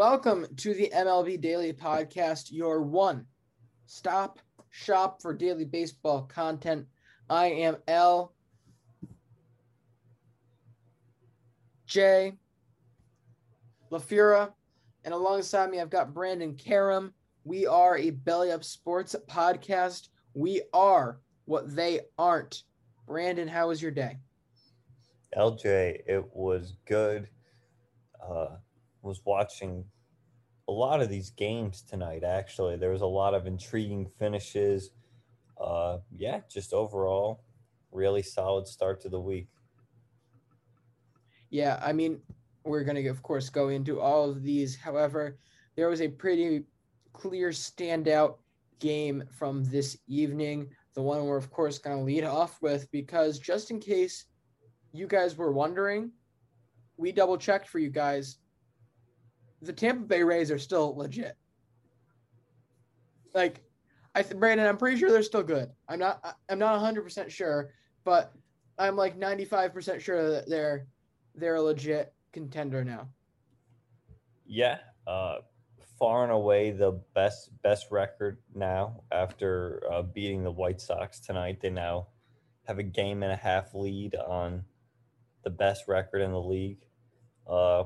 Welcome to the MLB Daily Podcast, your one stop shop for daily baseball content. I am L. J. LaFura, and alongside me, I've got Brandon Karam. We are a Belly Up Sports podcast. We are what they aren't. Brandon, how was your day? LJ, it was good. Uh, was watching a lot of these games tonight. Actually, there was a lot of intriguing finishes. Uh, yeah, just overall, really solid start to the week. Yeah, I mean, we're going to, of course, go into all of these. However, there was a pretty clear standout game from this evening. The one we're, of course, going to lead off with because just in case you guys were wondering, we double checked for you guys. The Tampa Bay Rays are still legit. Like, I th- Brandon, I'm pretty sure they're still good. I'm not. I'm not 100 percent sure, but I'm like 95 percent sure that they're they're a legit contender now. Yeah, uh, far and away the best best record now after uh, beating the White Sox tonight. They now have a game and a half lead on the best record in the league. Uh,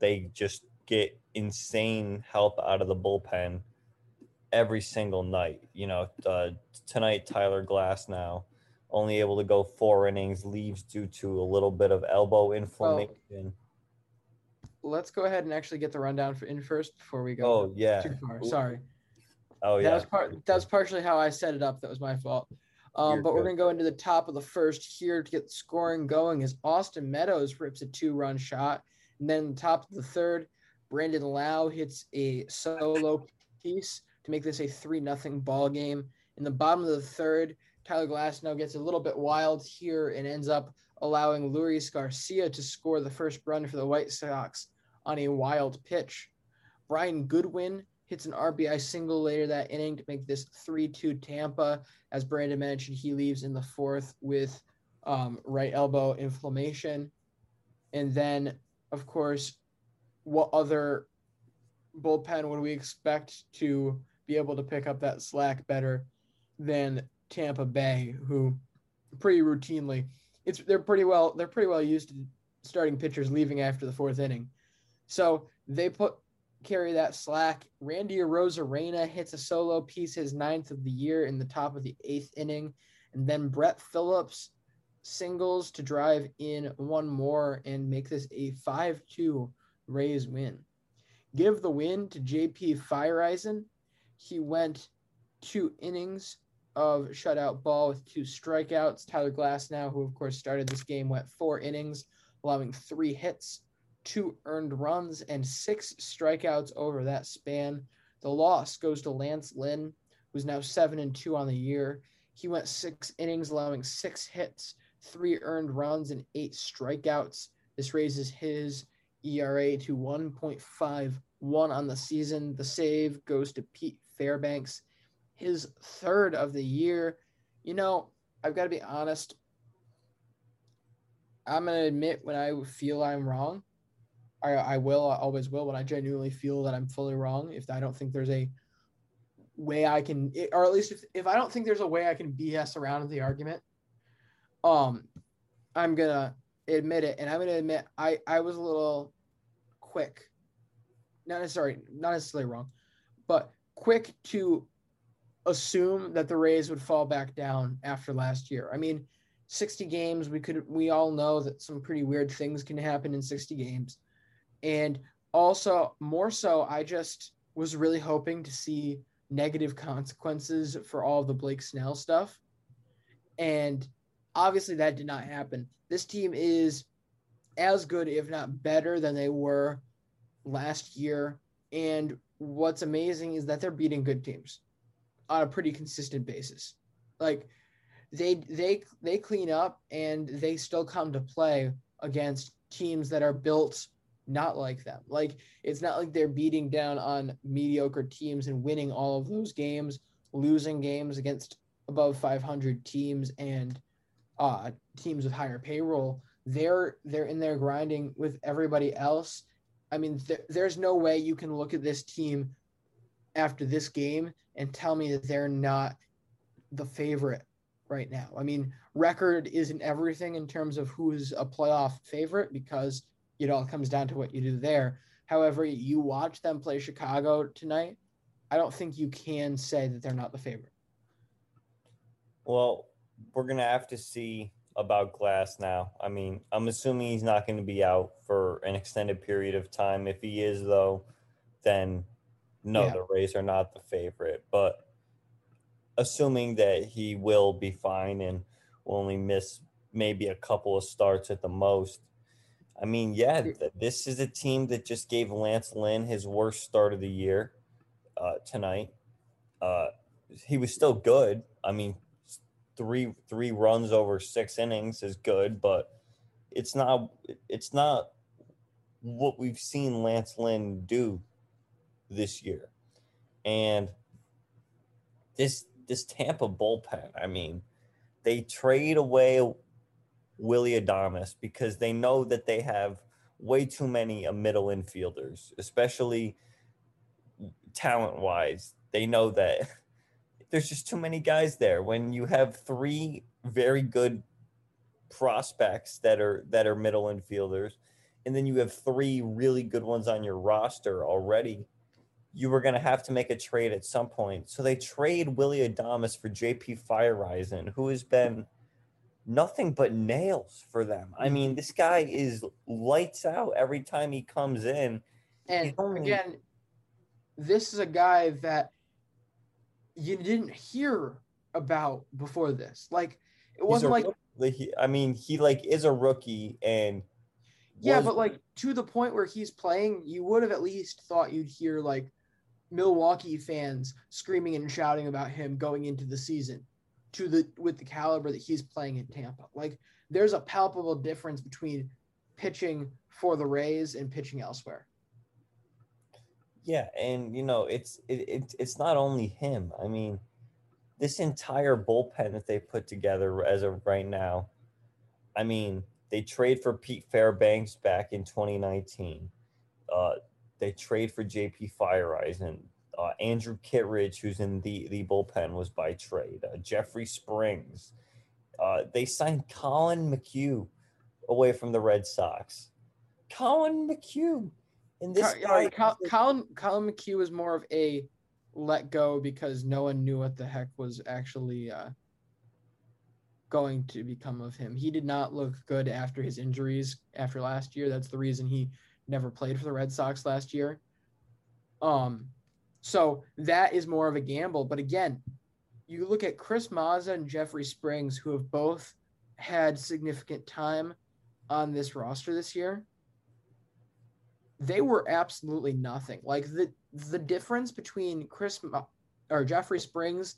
they just get insane help out of the bullpen every single night. You know, uh, tonight Tyler Glasnow only able to go four innings, leaves due to a little bit of elbow inflammation. Let's go ahead and actually get the rundown for in first before we go Oh yeah. too far. Sorry. Oh yeah. That was part. That was partially how I set it up. That was my fault. Um, but we're gonna go into the top of the first here to get scoring going. As Austin Meadows rips a two-run shot, and then the top of the third, Brandon Lowe hits a solo piece to make this a three nothing ball game. In the bottom of the third, Tyler Glasnow gets a little bit wild here and ends up allowing Luis Garcia to score the first run for the White Sox on a wild pitch. Brian Goodwin hits an RBI single later that inning to make this 3 2 Tampa. As Brandon mentioned, he leaves in the fourth with um, right elbow inflammation. And then, of course, what other bullpen would we expect to be able to pick up that slack better than Tampa Bay, who pretty routinely it's they're pretty well they're pretty well used to starting pitchers leaving after the fourth inning. So they put carry that slack. Randy Arozarena hits a solo piece, his ninth of the year in the top of the eighth inning. And then Brett Phillips singles to drive in one more and make this a 5 2 Rays win. Give the win to JP Feyereisen. He went two innings of shutout ball with two strikeouts. Tyler Glasnow, who of course started this game, went four innings, allowing three hits, two earned runs, and six strikeouts over that span. The loss goes to Lance Lynn, who's now seven and two on the year. He went six innings, allowing six hits, three earned runs, and eight strikeouts. This raises his ERA to 1.51 on the season. The save goes to Pete Fairbanks, his third of the year. You know, I've got to be honest. I'm going to admit when I feel I'm wrong. I, I will, I always will, when I genuinely feel that I'm fully wrong. If I don't think there's a way I can, or at least if, if I don't think there's a way I can BS around the argument, um, I'm gonna admit it, and I'm gonna admit I I was a little quick, not necessarily not necessarily wrong, but quick to assume that the Rays would fall back down after last year. I mean, 60 games, we could we all know that some pretty weird things can happen in 60 games. And also more so, I just was really hoping to see negative consequences for all the Blake Snell stuff. And obviously that did not happen. This team is as good, if not better, than they were last year. And what's amazing is that they're beating good teams on a pretty consistent basis. Like they they they clean up and they still come to play against teams that are built not like them. Like it's not like they're beating down on mediocre teams and winning all of those games, losing games against above 500 teams and uh, teams with higher payroll. They're they're in there grinding with everybody else. I mean, th- there's no way you can look at this team after this game and tell me that they're not the favorite right now. I mean, record isn't everything in terms of who's a playoff favorite because it all comes down to what you do there. However, you watch them play Chicago tonight. I don't think you can say that they're not the favorite. Well, we're gonna have to see about Glasnow. I mean, I'm assuming he's not going to be out for an extended period of time. If he is, though, then no, yeah. the Rays are not the favorite. But assuming that he will be fine and will only miss maybe a couple of starts at the most, I mean, yeah, this is a team that just gave Lance Lynn his worst start of the year uh, tonight. Uh, he was still good. I mean, three three runs over six innings is good, but it's not it's not what we've seen Lance Lynn do this year. And this this Tampa bullpen, I mean, they trade away Willie Adames because they know that they have way too many middle infielders, especially talent wise. They know that there's just too many guys there. When you have three very good prospects that are that are middle infielders, and then you have three really good ones on your roster already, you were going to have to make a trade at some point. So they trade Willie Adames for JP Feyereisen, who has been nothing but nails for them. I mean, this guy is lights out every time he comes in. And only... again, this is a guy that you didn't hear about before this. Like it wasn't like I mean, he like is a rookie and yeah, but like to the point where he's playing, you would have at least thought you'd hear like Milwaukee fans screaming and shouting about him going into the season to the with the caliber that he's playing in Tampa. Like there's a palpable difference between pitching for the Rays and pitching elsewhere. Yeah, and you know, it's it, it it's not only him. I mean, this entire bullpen that they put together as of right now. I mean, they trade for Pete Fairbanks back in 2019. Uh, they trade for JP Feyereisen. Uh, Andrew Kittredge, who's in the, the bullpen, was by trade. Uh, Jeffrey Springs. Uh, they signed Collin McHugh away from the Red Sox. Collin McHugh And this Ca- guy, uh, Col- Collin Collin McHugh was more of a let go because no one knew what the heck was actually uh, going to become of him. He did not look good after his injuries after last year. That's the reason he never played for the Red Sox last year. Um, so that is more of a gamble. But again, you look at Chris Mazza and Jeffrey Springs, who have both had significant time on this roster this year. They were absolutely nothing. Like the the difference between Chris or Jeffrey Springs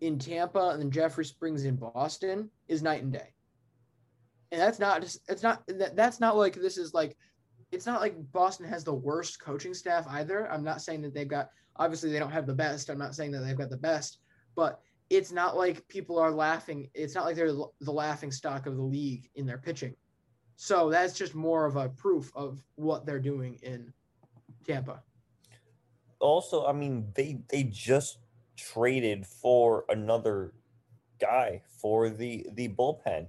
in Tampa and Jeffrey Springs in Boston is night and day. And that's not just it's not that, that's not like this is like it's not like Boston has the worst coaching staff either. I'm not saying that they've got obviously they don't have the best. I'm not saying that they've got the best, but it's not like people are laughing. It's not like they're the laughing stock of the league in their pitching. So that's just more of a proof of what they're doing in Tampa. also, I mean, they they just traded for another guy for the the bullpen.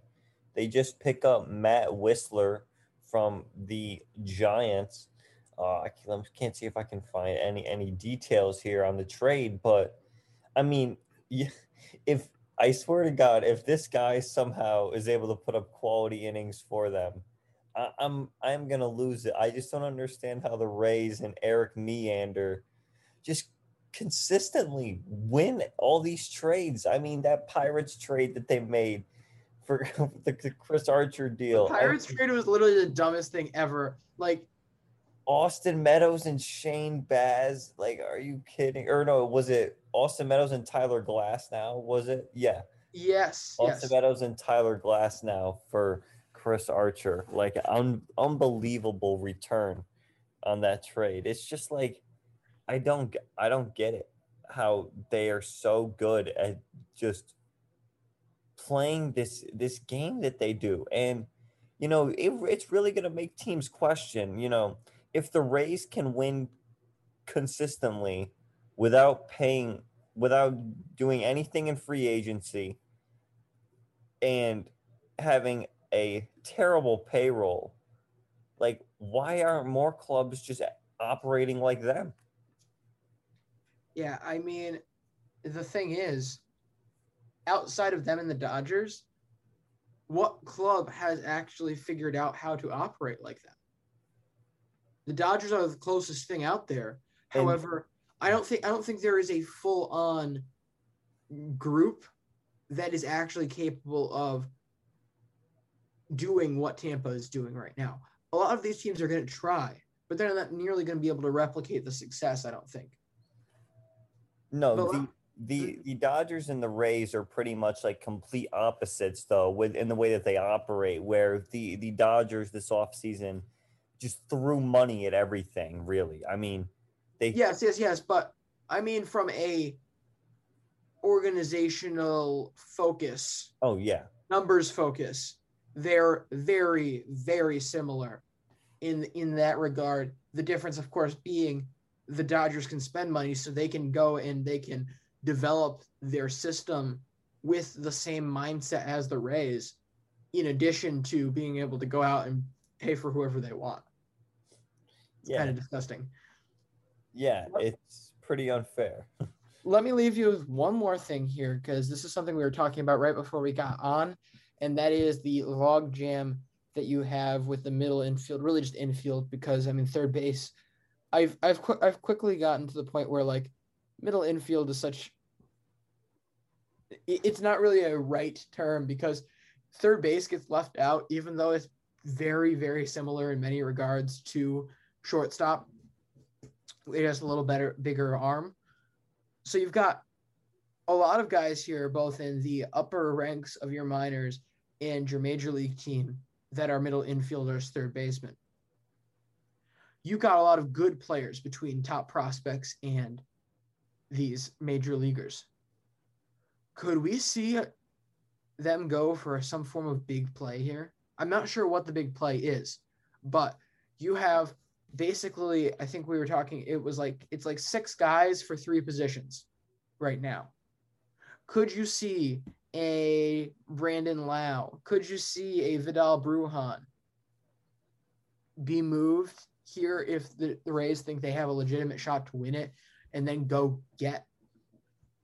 They just pick up Matt Wisler from the Giants. Uh, I can't, see if I can find any any details here on the trade, but I mean, if I swear to God, if this guy somehow is able to put up quality innings for them, I, I'm I'm gonna lose it. I just don't understand how the Rays and Erik Neander just consistently win all these trades. I mean, that Pirates trade that they made for the, the Chris Archer deal. The Pirates trade was literally the dumbest thing ever. Like Austin Meadows and Shane Baz. Like, are you kidding? Or no, was it Austin Meadows and Tyler Glasnow? Was it? Yeah. yes, Austin yes. Meadows and Tyler Glasnow for Chris Archer. Like un- unbelievable return on that trade. It's just like I don't I don't get it how they are so good at just playing this this game that they do. And you know, it, it's really going to make teams question, you know, if the Rays can win consistently without paying without doing anything in free agency and having a terrible payroll like why aren't more clubs just operating like them Yeah, I mean, the thing is, outside of them and the Dodgers, what club has actually figured out how to operate like that? The Dodgers are the closest thing out there. And- However, I don't think I don't think there is a full-on group that is actually capable of doing what Tampa is doing right now. A lot of these teams are going to try, but they're not nearly going to be able to replicate the success. I don't think. no But the, the the dodgers and the rays are pretty much like complete opposites though with in the way that they operate where the the dodgers this offseason just threw money at everything really i mean they Yes, yes, yes. But I mean, from a organizational focus, oh yeah numbers focus, they're very, very similar in in that regard. The difference, of course, being the Dodgers can spend money, so they can go and they can develop their system with the same mindset as the Rays, in addition to being able to go out and pay for whoever they want. Yeah kind of disgusting. yeah it's pretty unfair let me leave you with one more thing here because this is something we were talking about right before we got on, and that is the log jam that you have with the middle infield, really just infield, because I mean third base. I've I've qu- I've quickly gotten to the point where like middle infield is such. It's not really a right term because third base gets left out, even though it's very very similar in many regards to shortstop. It has a little better, bigger arm so you've got a lot of guys here, both in the upper ranks of your minors and your major league team, that are middle infielders, third baseman. You've got a lot of good players between top prospects and these major leaguers. Could we see them go for some form of big play here? I'm not sure what the big play is, but you have basically i think we were talking it was like it's like six guys for three positions right now. Could you see a brandon lowe? Could you see a vidal bruján be moved here if the, the Rays think they have a legitimate shot to win it and then go get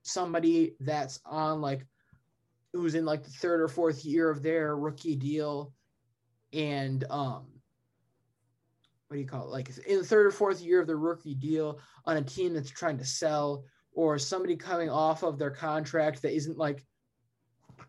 somebody that's on like who's in like the third or fourth year of their rookie deal and um what do you call it like in the third or fourth year of their rookie deal on a team that's trying to sell or somebody coming off of their contract that isn't like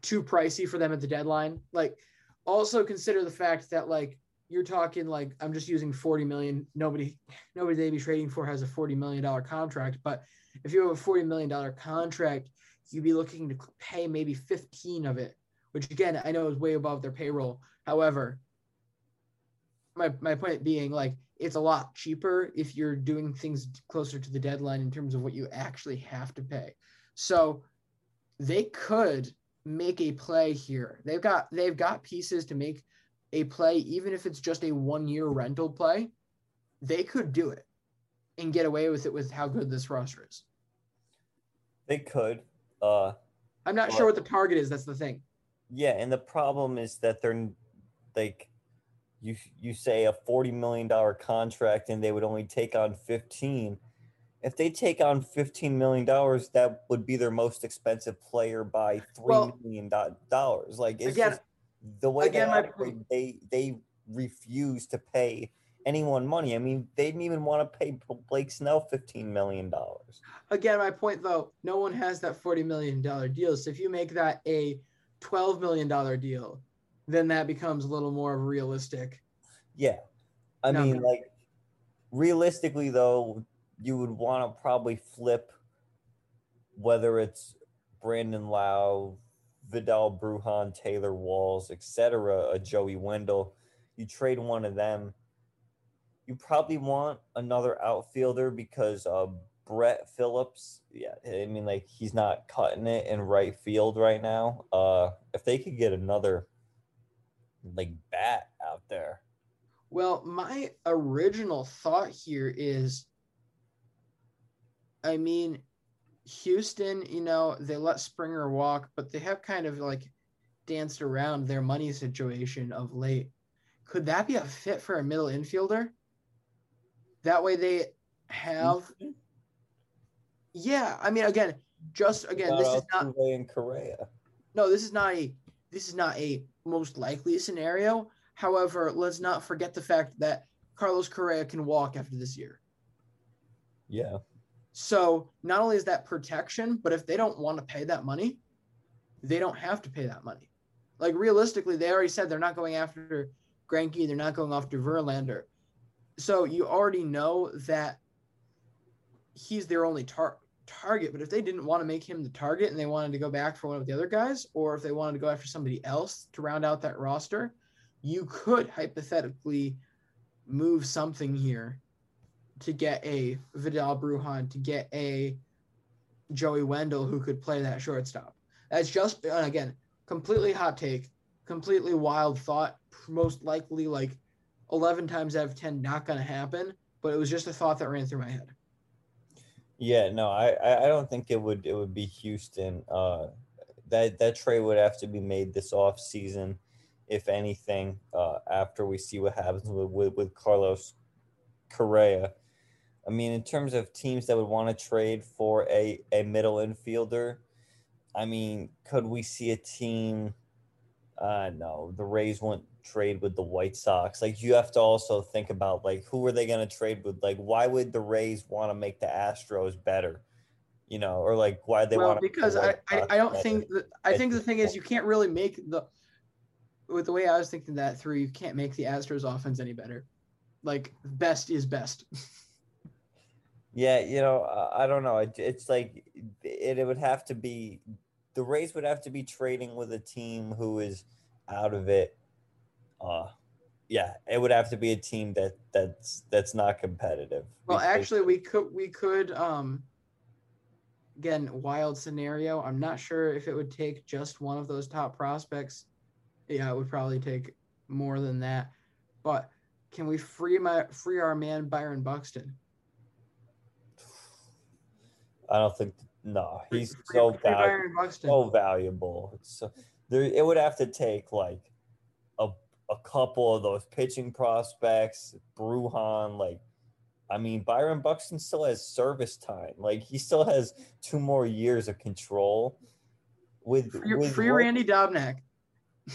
too pricey for them at the deadline like also consider the fact that like you're talking like I'm just using 40 million. Nobody, nobody they'd be trading for has a 40 million dollar contract. But if you have a 40 million dollar contract, you'd be looking to pay maybe 15 of it, which again I know is way above their payroll. However, my my point being like it's a lot cheaper if you're doing things closer to the deadline in terms of what you actually have to pay. So they could make a play here. They've got they've got pieces to make a play, even if it's just a one year rental play, they could do it and get away with it with how good this roster is. They could. Uh, I'm not sure what the target is. That's the thing. Yeah, and the problem is that they're like you you say a forty million dollar contract and they would only take on fifteen. If they take on fifteen million dollars, that would be their most expensive player by three well, million dollars. Like it's again, just, the way Again, they operate, they they refuse to pay anyone money. I mean, they didn't even want to pay Blake Snell fifteen million dollars. Again, my point though, no one has that forty million dollar deal. So if you make that a twelve million dollar deal, then that becomes a little more of realistic. Yeah, I number. mean, like realistically though, you would want to probably flip whether it's Brandon Lowe, Vidal Bruján, Taylor Walls, etc., a Joey Wendle. You trade one of them. You probably want another outfielder because uh, Brett Phillips, yeah, I mean, like he's not cutting it in right field right now. Uh, if they could get another like bat out there. Well, my original thought here is I mean, Houston, you know, they let Springer walk, but they have kind of like danced around their money situation of late. Could that be a fit for a middle infielder? That way they have. Yeah, I mean, again, just again, this is not in Correa. No, this is not a this is not a most likely scenario. However, let's not forget the fact that Carlos Correa can walk after this year. Yeah. So not only is that protection, but if they don't want to pay that money, they don't have to pay that money. Like realistically, they already said they're not going after Greinke, they're not going after Verlander. So you already know that he's their only tar- target. But if they didn't want to make him the target and they wanted to go back for one of the other guys, or if they wanted to go after somebody else to round out that roster, you could hypothetically move something here to get a Vidal Bruján, to get a Joey Wendle who could play that shortstop. That's just uh, again completely hot take, completely wild thought. Most likely, like eleven times out of ten, not going to happen. But it was just a thought that ran through my head. Yeah, no, I I don't think it would it would be Houston. Uh, that that trade would have to be made this off season, if anything. Uh, after we see what happens with with, with Carlos Correa. I mean, in terms of teams that would want to trade for a, a middle infielder, I mean, could we see a team? Uh, no, the Rays won't trade with the White Sox. Like, you have to also think about like who are they going to trade with? Like, why would the Rays want to make the Astros better? You know, or like why they well, want to? Because I, I, I don't think that, I think the thing is you can't really make the with the way I was thinking that through. You can't make the Astros offense any better. Like best is best. Yeah, you know, I don't know. It, it's like it, it would have to be the Rays would have to be trading with a team who is out of it. Uh yeah, it would have to be a team that that's that's not competitive. Well, actually, we could we could um again wild scenario. I'm not sure if it would take just one of those top prospects. Yeah, it would probably take more than that. But can we free my free our man Byron Buxton? I don't think no, he's so valuable. So valuable. So there, it would have to take like a a couple of those pitching prospects, Bruján, like I mean, Byron Buxton still has service time. Like he still has two more years of control. With Free, with free what- Randy Dobnak.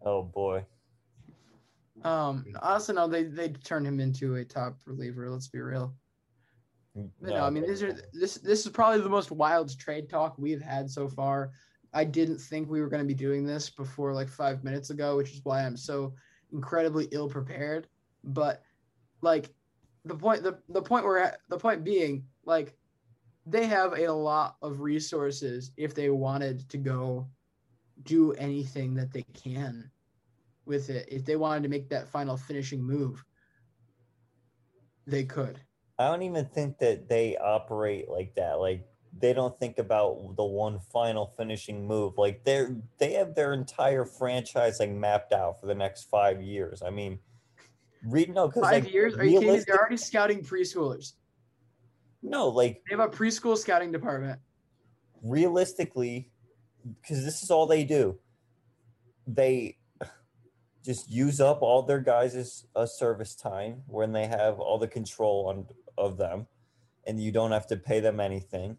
Oh boy. Um, honestly, no, they they turned him into a top reliever. Let's be real. But no, I mean, these are this this is probably the most wild trade talk we've had so far. I didn't think we were going to be doing this before like five minutes ago, which is why I'm so incredibly ill prepared. But like the point the, the point we're at the point being like they have a lot of resources if they wanted to go do anything that they can with it. If they wanted to make that final finishing move, they could. I don't even think that they operate like that. Like they don't think about the one final finishing move. Like they're they have their entire franchise like mapped out for the next five years. I mean, read no because Five like, years? Are you kidding? They're already scouting preschoolers. no like They have a preschool scouting department. realistically, because this is all they do, they just use up all their guys' uh, service time when they have all the control on of them, and you don't have to pay them anything.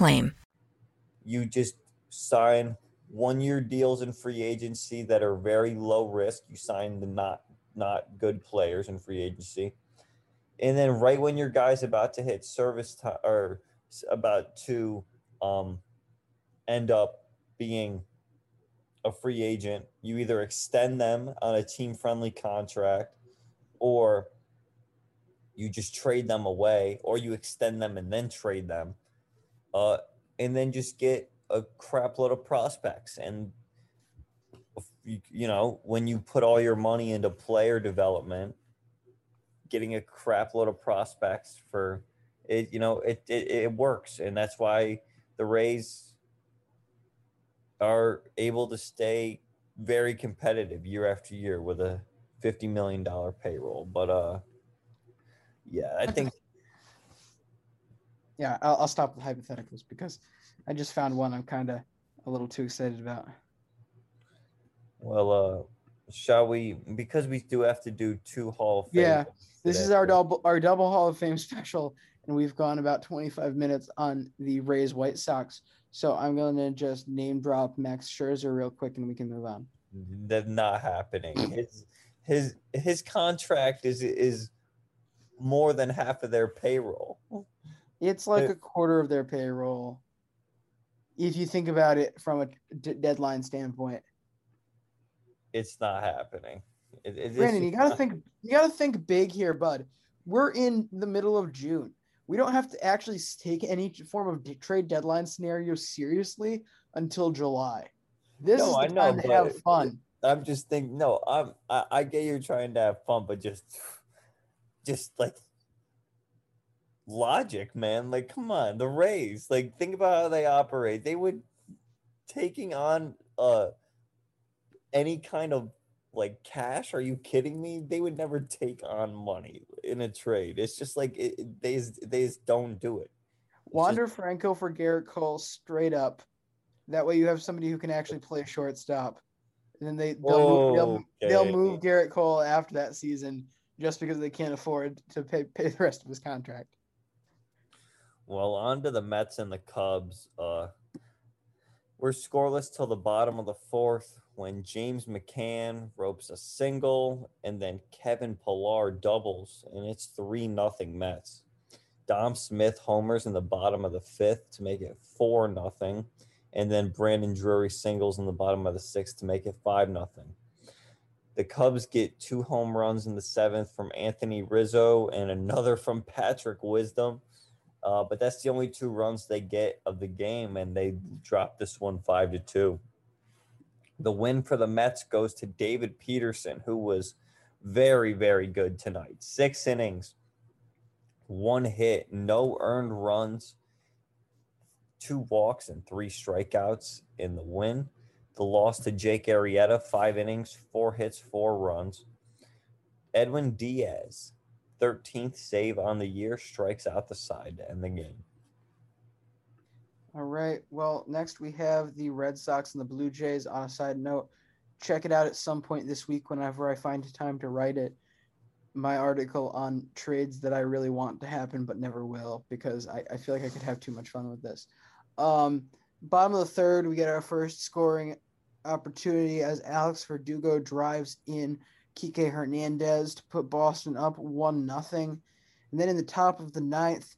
You just sign one year deals in free agency that are very low risk. You sign the not not good players in free agency. And then right when your guy's about to hit service time or about to um end up being a free agent, you either extend them on a team friendly contract or you just trade them away or you extend them and then trade them uh, and then just get a crap load of prospects. And you, you know, when you put all your money into player development, getting a crap load of prospects for it, you know, it, it it works, and that's why the Rays are able to stay very competitive year after year with a fifty million dollar payroll. But uh, yeah, I think Yeah, I'll, I'll stop with hypotheticals because I just found one I'm kind of a little too excited about. Well, uh, shall we? Because we do have to do two Hall of Fame. Yeah, This is our double our double Hall of Fame special, and we've gone about 25 minutes on the Rays White Sox. So I'm going to just name drop Max Scherzer real quick, and we can move on. That's not happening. His his his contract is is more than half of their payroll. It's like Uh, a quarter of their payroll, if you think about it from a d- deadline standpoint. It's not happening. It, it- Brandon, you gotta not- think you gotta think big here, bud. We're in the middle of June. We don't have to actually take any form of trade deadline scenario seriously until July. This No, is the I know, time to have fun. I'm just thinking. No, I'm. I, I get you're trying to have fun, but just, just like logic, man. Like, come on, the Rays. Like, think about how they operate. They would taking on uh any kind of like cash. Are you kidding me? They would never take on money in a trade. It's just like it, they just, they just don't do it. It's just- Wander Franco for Gerrit Cole straight up. That way you have somebody who can actually play shortstop. And then they they'll, move, they'll, they'll move Gerrit Cole after that season just because they can't afford to pay pay the rest of his contract. Well, on to the Mets and the Cubs. Uh, we're scoreless till the bottom of the fourth when James McCann ropes a single and then Kevin Pillar doubles, and it's 3 nothing Mets. Dom Smith homers in the bottom of the fifth to make it 4 nothing, and then Brandon Drury singles in the bottom of the sixth to make it 5 nothing. The Cubs get two home runs in the seventh from Anthony Rizzo and another from Patrick Wisdom. Uh, but that's the only two runs they get of the game, and they drop this one five to two. The win for the Mets goes to David Peterson, who was very, very good tonight. Six innings, one hit, no earned runs, two walks, and three strikeouts in the win. The loss to Jake Arrieta, five innings, four hits, four runs. Edwin Diaz, 13th save on the year, strikes out the side to end the game. All right. Well, next we have the Red Sox and the Blue Jays. On a side note, check it out at some point this week whenever I find time to write it. My article on trades that I really want to happen but never will because I, I feel like I could have too much fun with this. Um, bottom of the third, we get our first scoring opportunity as Alex Verdugo drives in Kike Hernandez to put Boston up one nothing. And then in the top of the ninth,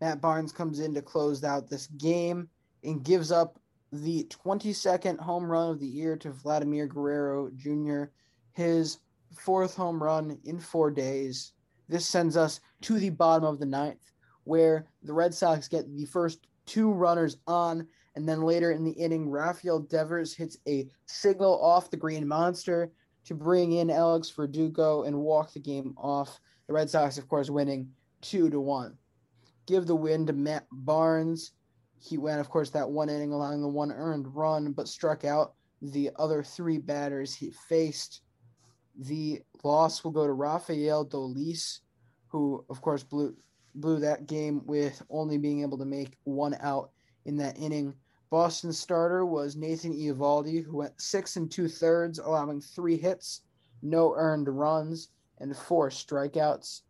Matt Barnes comes in to close out this game and gives up the 22nd home run of the year to Vladimir Guerrero Jr., his fourth home run in four days. This sends us to the bottom of the ninth, where the Red Sox get the first two runners on, and then later in the inning, Rafael Devers hits a signal off the Green Monster to bring in Alex Verdugo and walk the game off. The Red Sox, of course, winning two to one. Give the win to Matt Barnes. He went, of course, that one inning, allowing the one earned run, but struck out the other three batters he faced. The loss will go to Rafael Dolis, who, of course, blew blew that game with only being able to make one out in that inning. Boston starter was Nathan Eovaldi, who went six and two thirds, allowing three hits, no earned runs, and four strikeouts.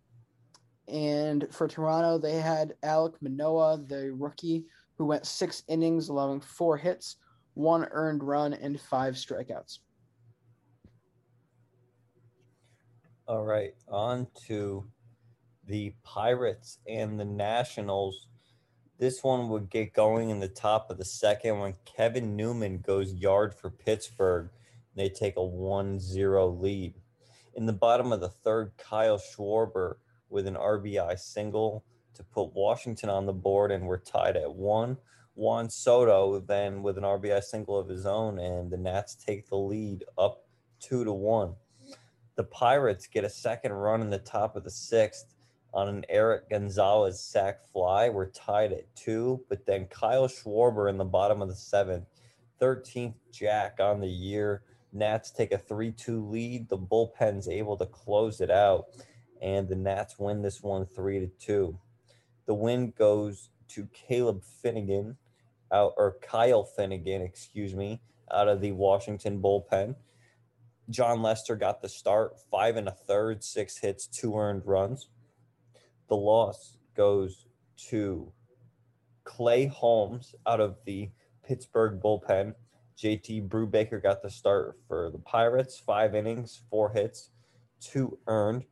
And for Toronto, they had Alek Manoah, the rookie, who went six innings, allowing four hits, one earned run, and five strikeouts. All right, on to the Pirates and the Nationals. This one would get going in the top of the second when Kevin Newman goes yard for Pittsburgh. They take a 1 0 lead. In the bottom of the third, Kyle Schwarber with an RBI single to put Washington on the board, and we're tied at one. Juan Soto then with an RBI single of his own, and the Nats take the lead up two to one. The Pirates get a second run in the top of the sixth on an Erik Gonzalez sac fly. We're tied at two, but then Kyle Schwarber in the bottom of the seventh, 13th jack on the year. Nats take a 3 2 lead. The bullpen's able to close it out, and the Nats win this one 3 to 2. The win goes to Caleb Finnegan, out or Kyle Finnegan, excuse me, out of the Washington bullpen. Jon Lester got the start, five and a third, six hits, two earned runs. The loss goes to Clay Holmes out of the Pittsburgh bullpen. JT Brubaker got the start for the Pirates, five innings, four hits, two earned,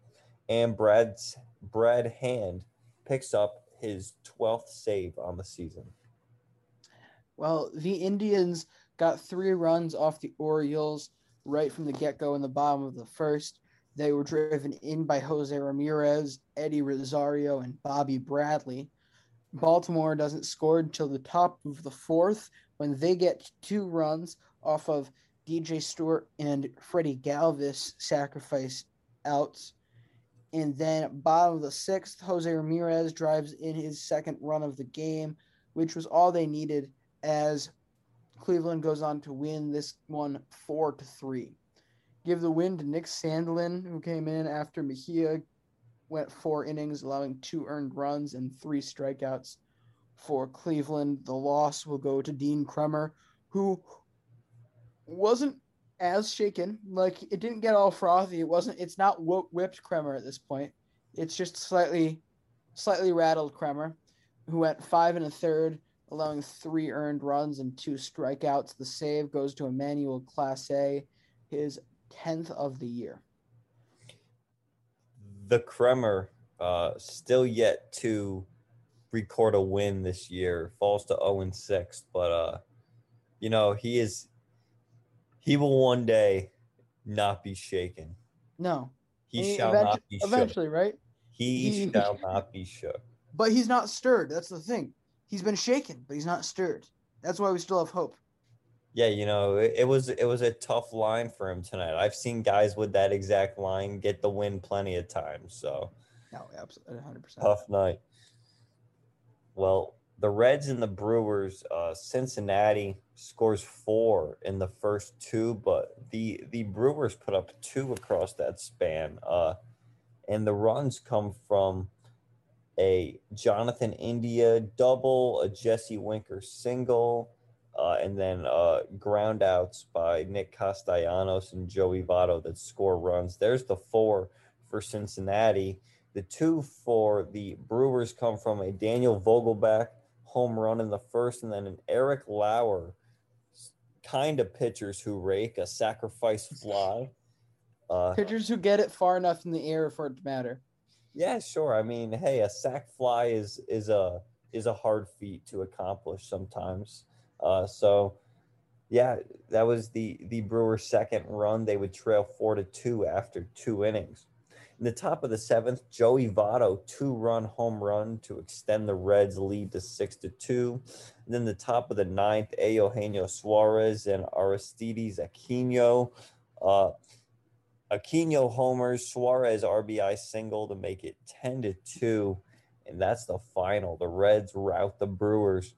and Brad's Brad Hand picks up his 12th save on the season. Well, the Indians got three runs off the Orioles right from the get go in the bottom of the first. They were driven in by Jose Ramirez, Eddie Rosario, and Bobby Bradley. Baltimore doesn't score until the top of the fourth when they get two runs off of DJ Stewart and Freddie Galvis sacrifice outs. And then bottom of the sixth, Jose Ramirez drives in his second run of the game, which was all they needed as Cleveland goes on to win this one four to three. Give the win to Nick Sandlin, who came in after Mejia went four innings, allowing two earned runs and three strikeouts for Cleveland. The loss will go to Dean Kremer, who wasn't as shaken. Like it didn't get all frothy. It wasn't. It's not whipped Kremer at this point. It's just slightly, slightly rattled Kremer, who went five and a third, allowing three earned runs and two strikeouts. The save goes to Emmanuel Clase, his tenth of the year. The Kremer, uh, still yet to record a win this year, falls to zero and six. But uh, you know he is he will one day not be shaken. No. He, shall not be shook. Eventually, right? He, he shall not be shook. But he's not stirred. That's the thing. He's been shaken, but he's not stirred. That's why we still have hope. Yeah, you know, it, it was it was a tough line for him tonight. I've seen guys with that exact line get the win plenty of times. So, no, absolutely, hundred percent. Tough night. Well, the Reds and the Brewers, uh, Cincinnati scores four in the first two, but the the Brewers put up two across that span. Uh, and the runs come from a Jonathan India double, a Jesse Winker single, uh, and then uh, ground outs by Nick Castellanos and Joey Votto that score runs. There's the four for Cincinnati. The two for the Brewers come from a Daniel Vogelbach home run in the first, and then an Eric Lauer kind of pitchers who rake a sacrifice fly. Uh, pitchers who get it far enough in the air for it to matter. Yeah, sure. I mean, hey, a sac fly is is a is a hard feat to accomplish sometimes. Uh, so, yeah, that was the the Brewers' second run. They would trail four to two after two innings. In the top of the seventh, Joey Votto two-run home run to extend the Reds' lead to six to two. And then the top of the ninth, Eugenio Suarez and Aristides Aquino. Uh, Aquino homers, Suarez RBI single to make it 10 to 2. And that's the final. The Reds rout the Brewers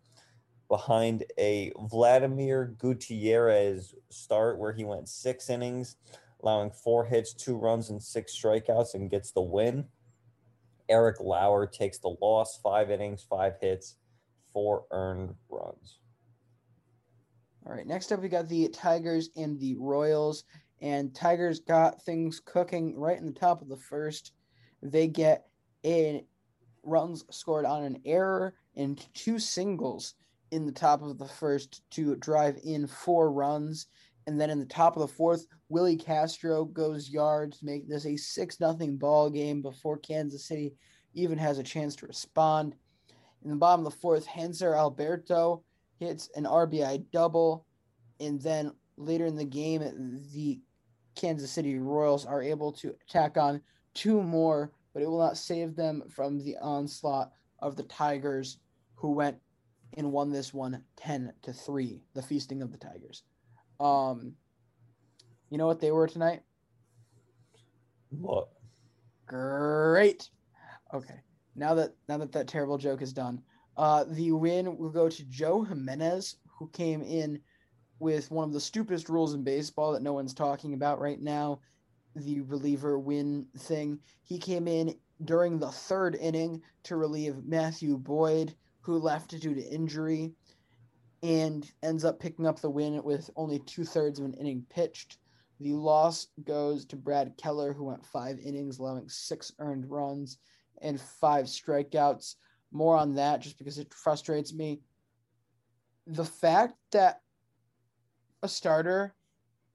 behind a Vladimir Gutierrez start where he went six innings, allowing four hits, two runs, and six strikeouts, and gets the win. Eric Lauer takes the loss, five innings, five hits, four earned runs. All right, next up we got the Tigers and the Royals and Tigers got things cooking right in the top of the first. They get a runs scored on an error and two singles in the top of the first to drive in four runs. And then in the top of the fourth, Willi Castro goes yards make this a 6 nothing ball game before Kansas City even has a chance to respond. In the bottom of the fourth, Hanser Alberto hits an RBI double. And then later in the game, the Kansas City Royals are able to tack on two more, but it will not save them from the onslaught of the Tigers, who went and won this one 10 to 3, the feasting of the Tigers. Um, you know what they were tonight? What? Great. Okay. Now that now that that terrible joke is done, uh, the win will go to Joe Jimenez, who came in with one of the stupidest rules in baseball that no one's talking about right now the reliever win thing. He came in during the third inning to relieve Matthew Boyd, who left due to injury, and ends up picking up the win with only two thirds of an inning pitched. The loss goes to Brad Keller, who went five innings, allowing six earned runs and five strikeouts. More on that just because it frustrates me. The fact that a starter,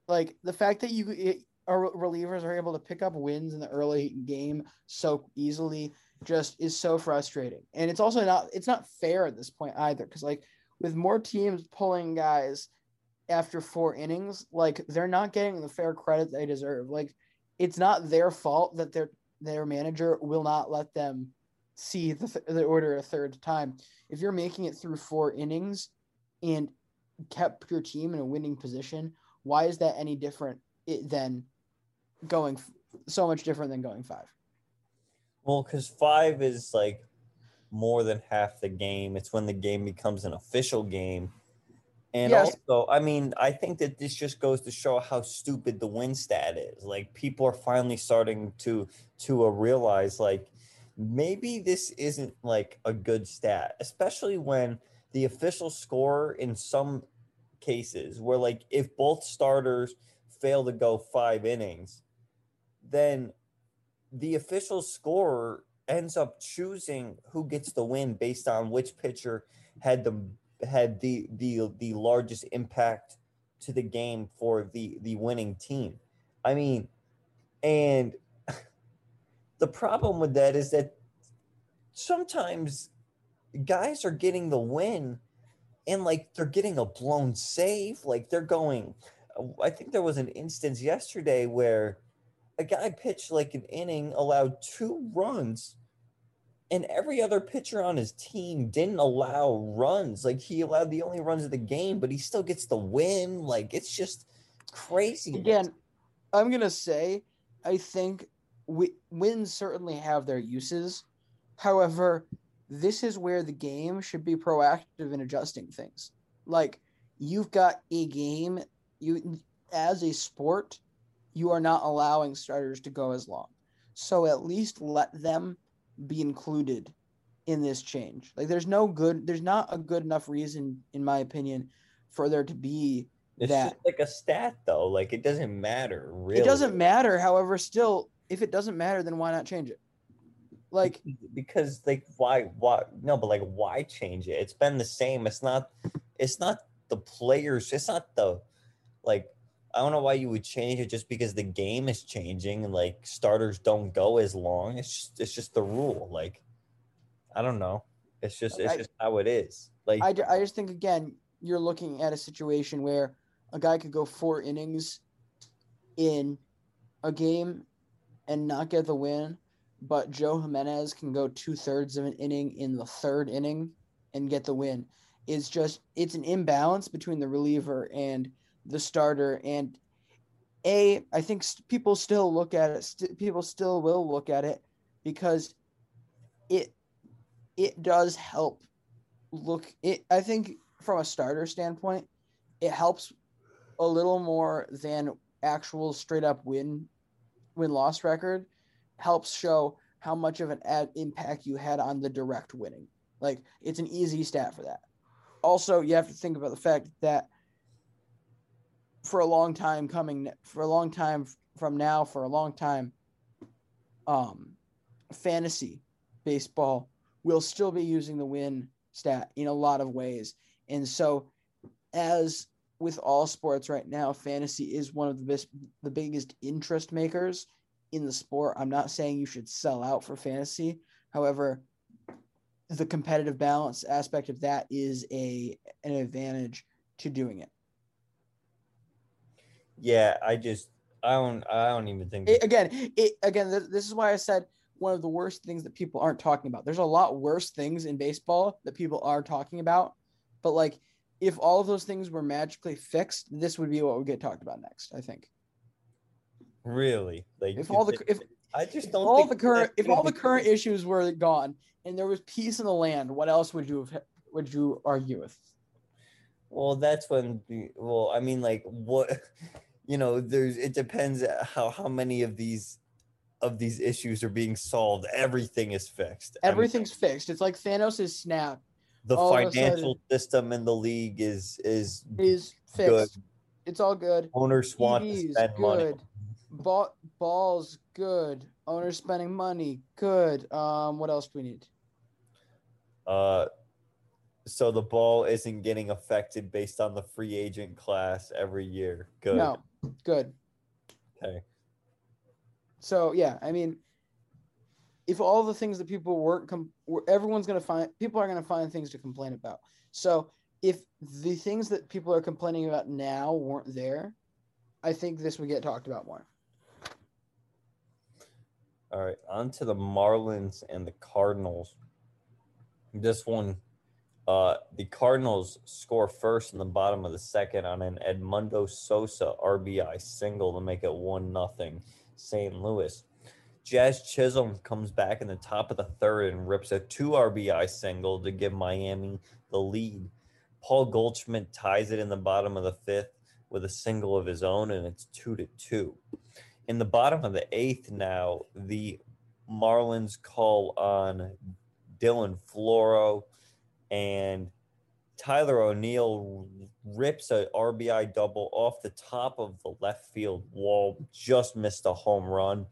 like the fact that you it, our relievers are able to pick up wins in the early game so easily just is so frustrating. And it's also not it's not fair at this point either cuz like with more teams pulling guys after 4 innings, like they're not getting the fair credit they deserve. Like it's not their fault that their their manager will not let them see the, the order a third time. If you're making it through 4 innings and kept your team in a winning position, why is that any different eh, than going so much different than going five? Well, because five is like more than half the game. It's when the game becomes an official game. And yes. also, I mean, I think that this just goes to show how stupid the win stat is. Like people are finally starting to to uh, realize like maybe this isn't like a good stat, especially when the official score in some cases where like if both starters fail to go five innings, then the official scorer ends up choosing who gets the win based on which pitcher had the had the the the largest impact to the game for the the winning team. I mean, and the problem with that is that sometimes guys are getting the win and like they're getting a blown save. Like they're going. I think there was an instance yesterday where a guy pitched like an inning, allowed two runs, and every other pitcher on his team didn't allow runs. Like he allowed the only runs of the game, but he still gets the win. Like it's just crazy. Again, I'm gonna say, I think we, wins certainly have their uses. However, this is where the game should be proactive in adjusting things. Like you've got a game, you as a sport, you are not allowing starters to go as long. So at least let them be included in this change. Like there's no good there's not a good enough reason in my opinion for there to be it's that just like a stat though. Like it doesn't matter really. it doesn't matter however still if it doesn't matter then why not change it? Like because like why why no but like why change it? It's been the same. It's not it's not the players, it's not the like I don't know why you would change it just because the game is changing and like starters don't go as long. It's just, it's just the rule. Like I don't know. It's just it's I- just how it is. Like I, I just think again you're looking at a situation where a guy could go four innings in a game and not get the win, but Joe Jimenez can go two thirds of an inning in the third inning and get the win. It's just it's an imbalance between the reliever and the starter, and a I think people still look at it. St- people still will look at it because it it does help look it i think from a starter standpoint it helps a little more than actual straight up win win loss record helps show how much of an ad impact you had on the direct winning like it's an easy stat for that also you have to think about the fact that for a long time coming for a long time from now for a long time um fantasy baseball will still be using the win stat in a lot of ways. And so as with all sports right now, fantasy is one of the best the biggest interest makers in the sport. I'm not saying you should sell out for fantasy. However, the competitive balance aspect of that is a an advantage to doing it. Yeah, I just I don't I don't even think it, again, it again. Th- this is why I said one of the worst things that people aren't talking about. There's a lot worse things in baseball that people are talking about, but like if all of those things were magically fixed, this would be what would get talked about next. I think really like if all the if I just don't all think the current if all the current issues were gone and there was peace in the land, what else would you have would you argue with? Well, that's when well, I mean, like what you know, there's it depends how how many of these of these issues are being solved. Everything is fixed. I mean, Everything's fixed. It's like Thanos' is snap the all financial system in the league is is is Good. fixed. It's all good. owners want to TVs, spend money. good. Ball, balls good. Owners spending money good. Um, what else do we need? Uh, so the ball isn't getting affected based on the free agent class every year. Good. No, good. Okay. So yeah, I mean, if all the things that people weren't, com- were- everyone's gonna find people are gonna find things to complain about. So if the things that people are complaining about now weren't there, I think this would get talked about more. All right, on to the Marlins and the Cardinals. This one, uh, the Cardinals score first in the bottom of the second on an Edmundo Sosa RBI single to make it one nothing. St. Louis. Jazz Chisholm comes back in the top of the third and rips a two RBI single to give Miami the lead. Paul Goldschmidt ties it in the bottom of the fifth with a single of his own, and it's two to two. In the bottom of the eighth now, the Marlins call on Dylan Floro and Tyler O'Neill rips a RBI double off the top of the left field wall, just missed a home run.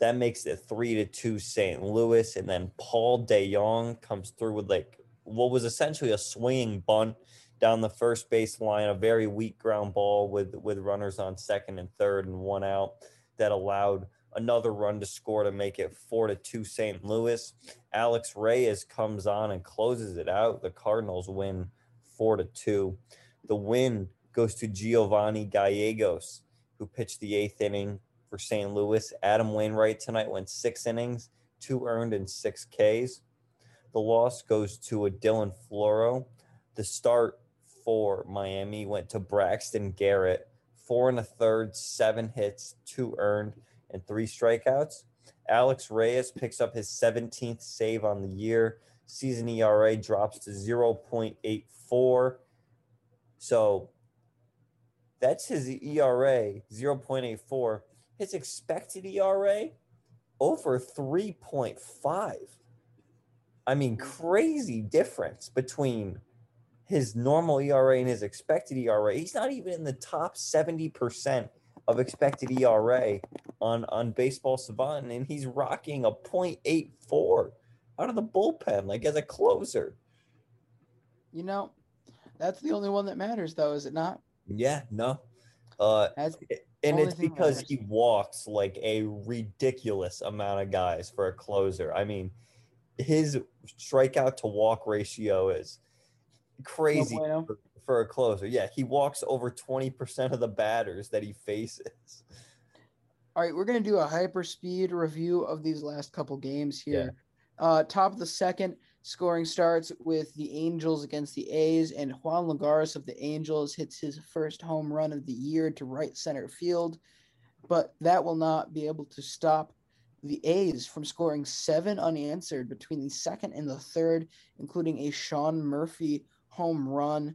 That makes it three to two St. Louis. And then Paul DeJong comes through with like what was essentially a swinging bunt down the first base line, a very weak ground ball with with runners on second and third and one out that allowed another run to score to make it four to two St. Louis. Alex Reyes comes on and closes it out. The Cardinals win four to two. The win goes to Giovanni Gallegos, who pitched the eighth inning for St. Louis. Adam Wainwright tonight went six innings, two earned and six Ks. The loss goes to a Dylan Floro. The start for Miami went to Braxton Garrett, four and a third, seven hits, two earned, and three strikeouts. Alex Reyes picks up his 17th save on the year. Season ERA drops to 0.84. So that's his ERA, 0.84. His expected ERA, over 3.5. I mean, crazy difference between his normal ERA and his expected ERA. He's not even in the top 70% of expected ERA on, on Baseball Savant, and he's rocking a 0.84 out of the bullpen, like as a closer. You know, that's the only one that matters, though, is it not? Yeah, no. Uh, That's and it's because he walks like a ridiculous amount of guys for a closer. I mean, his strikeout to walk ratio is crazy bueno. For, a closer. Yeah, he walks over 20% of the batters that he faces. All right, we're gonna do a hyper speed review of these last couple games here. Uh, top of the second, scoring starts with the Angels against the A's, and Juan Lagares of the Angels hits his first home run of the year to right center field, but that will not be able to stop the A's from scoring seven unanswered between the second and the third, including a Sean Murphy home run.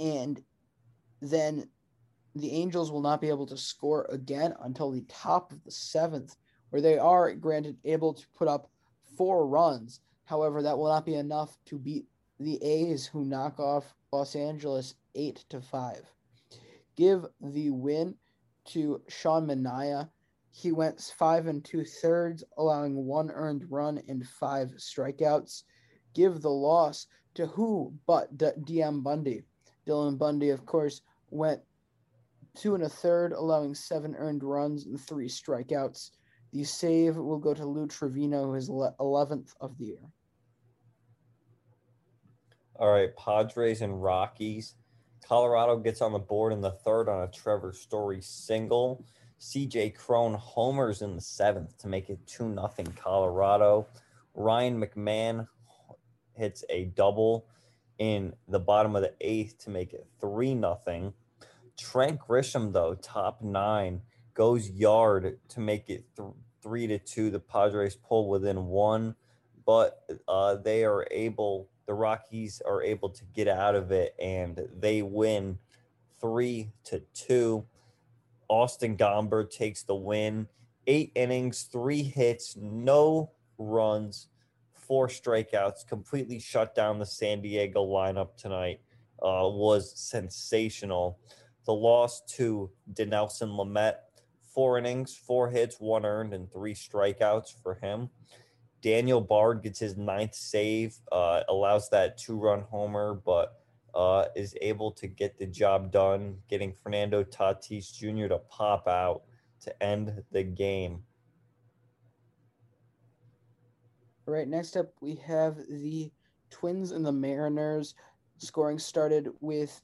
And then the Angels will not be able to score again until the top of the seventh, where they are granted able to put up four runs. However, that will not be enough to beat the A's, who knock off Los Angeles eight to five. Give the win to Sean Manaea. He went five and two thirds, allowing one earned run and five strikeouts. Give the loss to who but D- DM Bundy. Dylan Bundy, of course, went two and a third, allowing seven earned runs and three strikeouts. The save will go to Lou Trivino, his 11th of the year. All right, Padres and Rockies. Colorado gets on the board in the third on a Trevor Story single. CJ Cron homers in the seventh to make it 2 0 Colorado. Ryan McMahon hits a double in the bottom of the eighth to make it 3 nothing. Trent Grisham, though, top nine, goes yard to make it th- 3 to 2. The Padres pull within one, but uh, they are able, the Rockies are able to get out of it and they win 3 to 2. Austin Gomber takes the win. Eight innings, three hits, no runs, four strikeouts, completely shut down the San Diego lineup tonight. Uh, was sensational. The loss to Dinelson Lamet, four innings, four hits, one earned, and three strikeouts for him. Daniel Bard gets his ninth save, uh, allows that two run homer, but uh, is able to get the job done, getting Fernando Tatis Jr. to pop out to end the game. All right, next up we have the Twins and the Mariners. Scoring started with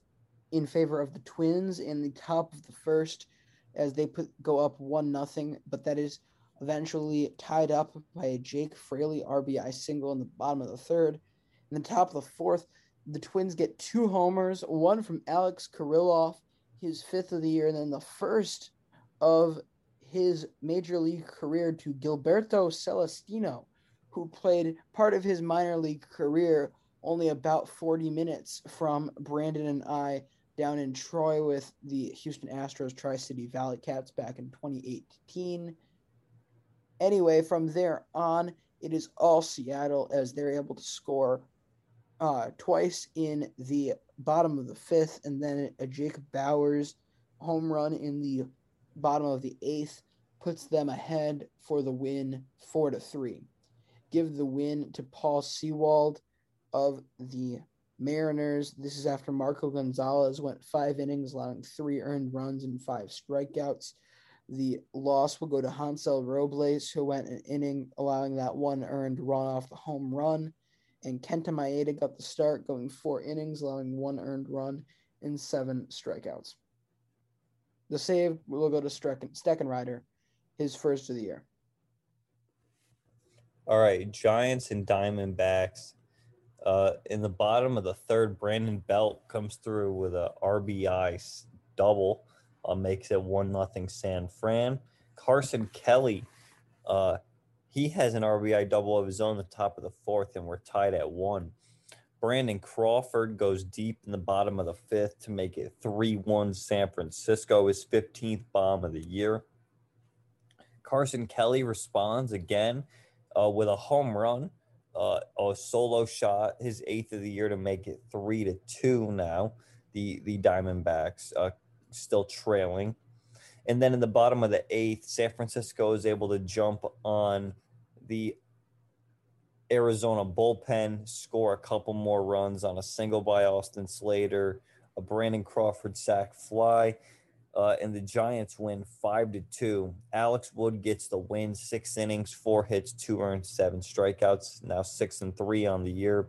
in favor of the Twins in the top of the first as they put go up one nothing, but that is eventually tied up by a Jake Fraley RBI single in the bottom of the third. In the top of the fourth, the Twins get two homers, one from Alex Kirilloff, his fifth of the year, and then the first of his major league career to Gilberto Celestino, who played part of his minor league career only about 40 minutes from Brandon and I down in Troy with the Houston Astros Tri City Valley Cats back in 2018. Anyway, from there on, it is all Seattle as they're able to score uh, twice in the bottom of the fifth, and then a Jacob Bauers home run in the bottom of the eighth puts them ahead for the win, four to three. Give the win to Paul Sewald of the Mariners. This is after Marco Gonzalez went five innings, allowing three earned runs and five strikeouts. The loss will go to Hansel Robles, who went an inning, allowing that one earned run off the home run. And Kenta Maeda got the start, going four innings, allowing one earned run and seven strikeouts. The save will go to Steckenrider, his first of the year. All right, Giants and Diamondbacks. Uh, in the bottom of the third, Brandon Belt comes through with a RBI double, uh, makes it one nothing San Fran. Carson Kelly, uh, he has an RBI double of his own, the top of the fourth, and we're tied at one. Brandon Crawford goes deep in the bottom of the fifth to make it 3 1 San Francisco, his 15th bomb of the year. Carson Kelly responds again uh, with a home run uh, a solo shot, his eighth of the year to make it three to two now. The the Diamondbacks uh, still trailing, and then in the bottom of the eighth, San Francisco is able to jump on the Arizona bullpen, score a couple more runs on a single by Austin Slater, a Brandon Crawford sac fly, uh, and the Giants win five to two. Alex Wood gets the win, six innings, four hits, two earned, seven strikeouts. Now six and three on the year.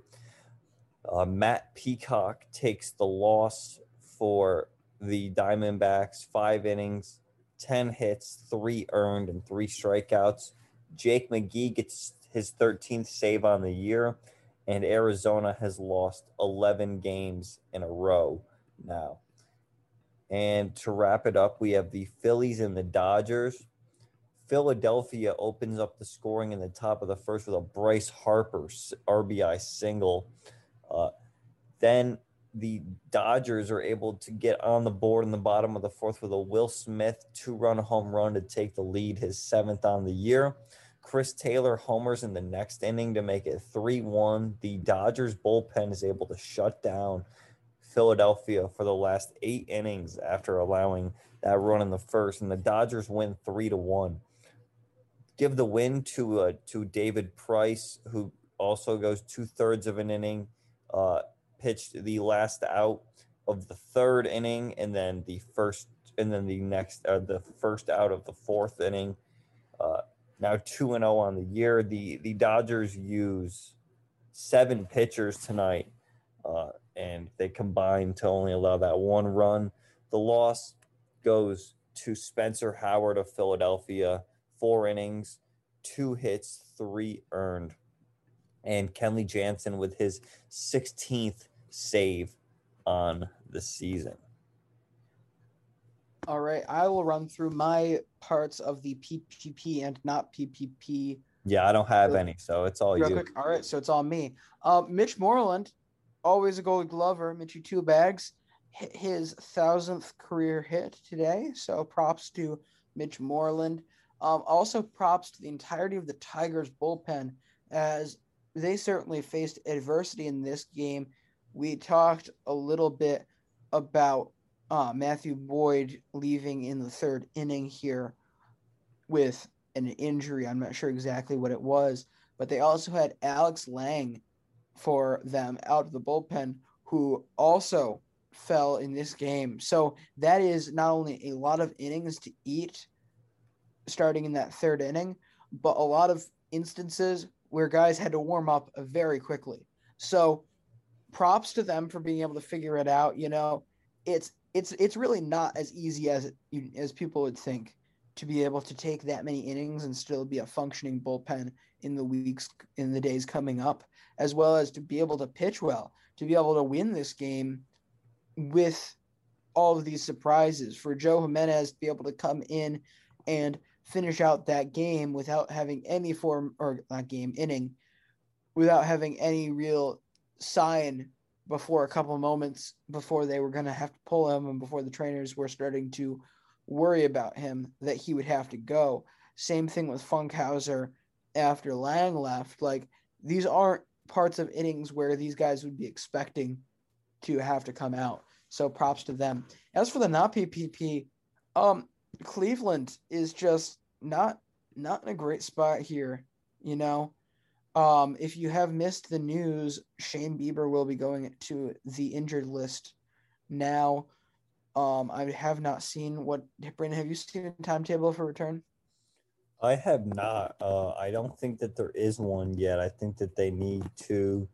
Uh, Matt Peacock takes the loss for the Diamondbacks, five innings, ten hits, three earned, and three strikeouts. Jake McGee gets his 13th save on the year, and Arizona has lost 11 games in a row now. And to wrap it up, we have the Phillies and the Dodgers. Philadelphia opens up the scoring in the top of the first with a Bryce Harper RBI single. Uh, then the Dodgers are able to get on the board in the bottom of the fourth with a Will Smith two run home run to take the lead, his seventh on the year. Chris Taylor homers in the next inning to make it 3 1. The Dodgers bullpen is able to shut down Philadelphia for the last eight innings after allowing that run in the first, and the Dodgers win three to one. Give the win to uh, to David Price, who also goes two thirds of an inning, uh, pitched the last out of the third inning, and then the first, and then the next, uh, the first out of the fourth inning. Uh, now two and zero oh on the year. The the Dodgers use seven pitchers tonight. Uh, and they combined to only allow that one run. The loss goes to Spencer Howard of Philadelphia, four innings, two hits, three earned. And Kenley Jansen with his 16th save on the season. All right, I will run through my parts of the PPP and not PPP. Yeah, I don't have any, so it's all Real you. Quick. All right, so it's all me. Uh, Mitch Moreland always a gold glover, Mitchy Two Bags, hit his thousandth career hit today. So props to Mitch Moreland. Um, also props to the entirety of the Tigers bullpen as they certainly faced adversity in this game. We talked a little bit about uh, Matthew Boyd leaving in the third inning here with an injury. I'm not sure exactly what it was, but they also had Alex Lange for them out of the bullpen who also fell in this game. So that is not only a lot of innings to eat starting in that third inning, but a lot of instances where guys had to warm up very quickly. So props to them for being able to figure it out. You know, it's it's it's really not as easy as as people would think to be able to take that many innings and still be a functioning bullpen in the weeks in the days coming up as well as to be able to pitch well to be able to win this game with all of these surprises for joe jimenez to be able to come in and finish out that game without having any form or not game inning without having any real sign before a couple moments before they were going to have to pull him and before the trainers were starting to worry about him that he would have to go. Same thing with Funkhouser after Lange left. Like these aren't parts of innings where these guys would be expecting to have to come out. So props to them. As for the not PPP, um, Cleveland is just not not in a great spot here. You know, um, if you have missed the news, Shane Bieber will be going to the injured list now. Um, I have not seen what Brandon. Have you seen a timetable for return? I have not. Uh, I don't think that there is one yet. I think that they need to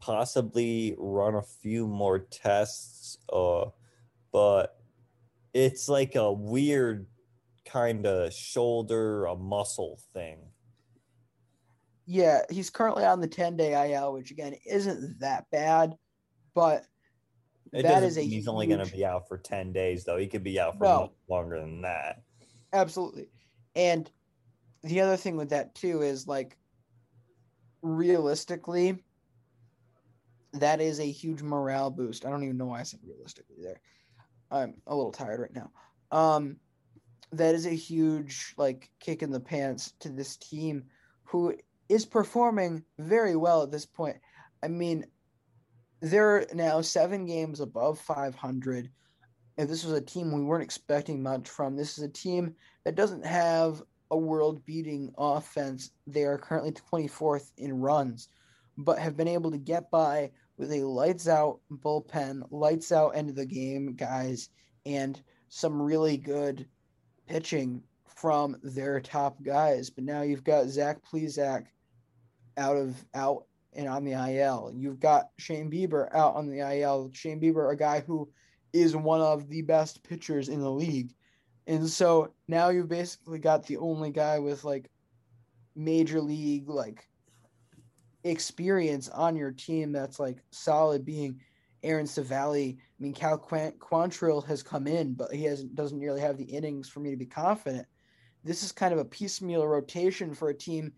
possibly run a few more tests. Uh, but it's like a weird kind of shoulder, a muscle thing. Yeah, he's currently on the 10 day IL, which again isn't that bad, but it that is a he's huge... only going to be out for 10 days, though. He could be out for no. longer than that. Absolutely. And the other thing with that, too, is like realistically, that is a huge morale boost. I don't even know why I said realistically there. I'm a little tired right now. Um, that is a huge like kick in the pants to this team who is performing very well at this point. I mean, they're now seven games above 500. If this was a team we weren't expecting much from, this is a team that doesn't have a world beating offense. They are currently 24th in runs, but have been able to get by with a lights out bullpen, lights out end of the game guys, and some really good pitching from their top guys. But now you've got Zach Plesac out of out and on the IL. You've got Shane Bieber out on the IL. Shane Bieber, a guy who is one of the best pitchers in the league. And so now you've basically got the only guy with like major league like experience on your team that's like solid being Aaron Civale. I mean, Cal Quantrill has come in, but he hasn't doesn't nearly have the innings for me to be confident. This is kind of a piecemeal rotation for a team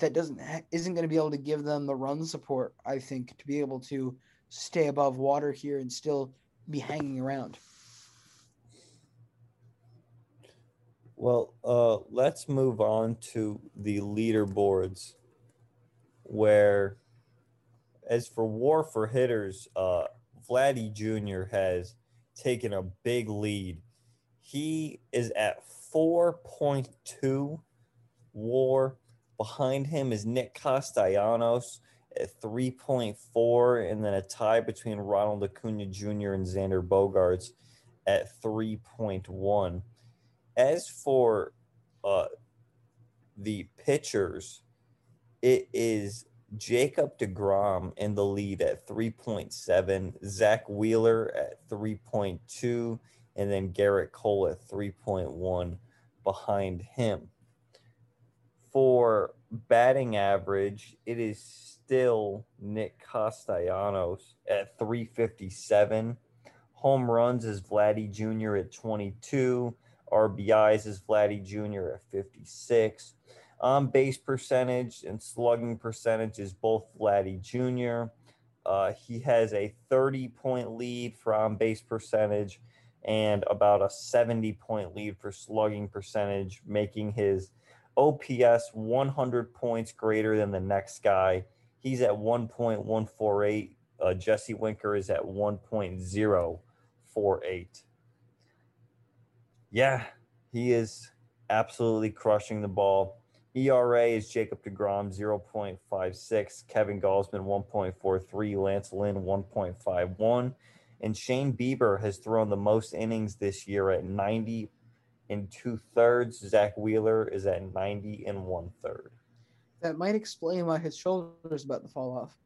that doesn't isn't going to be able to give them the run support. I think to be able to stay above water here and still be hanging around. Well, uh, let's move on to the leaderboards, where, as for war for hitters, uh, Vladdy Jr. has taken a big lead. He is at 4.2 war. Behind him is Nick Castellanos at 3.4, and then a tie between Ronald Acuna Jr. and Xander Bogaerts at 3.1. As for uh, the pitchers, it is Jacob DeGrom in the lead at 3.7, Zack Wheeler at 3.2, and then Gerrit Cole at 3.1 behind him. For batting average, it is still Nick Castellanos at 357. Home runs is Vladdy Jr. at 22. RBIs is Vladdy Jr. at 56. On base percentage and slugging percentage is both Vladdy Jr. Uh, he has a 30 point lead for on base percentage and about a 70 point lead for slugging percentage, making his OPS 100 points greater than the next guy. He's at 1.148. Uh, Jesse Winker is at 1.048. Yeah, he is absolutely crushing the ball. ERA is Jacob DeGrom 0.56, Kevin Gausman 1.43, Lance Lynn 1.51, and Shane Bieber has thrown the most innings this year at 90 and two thirds. Zack Wheeler is at 90 and one third. That might explain why his shoulder is about to fall off.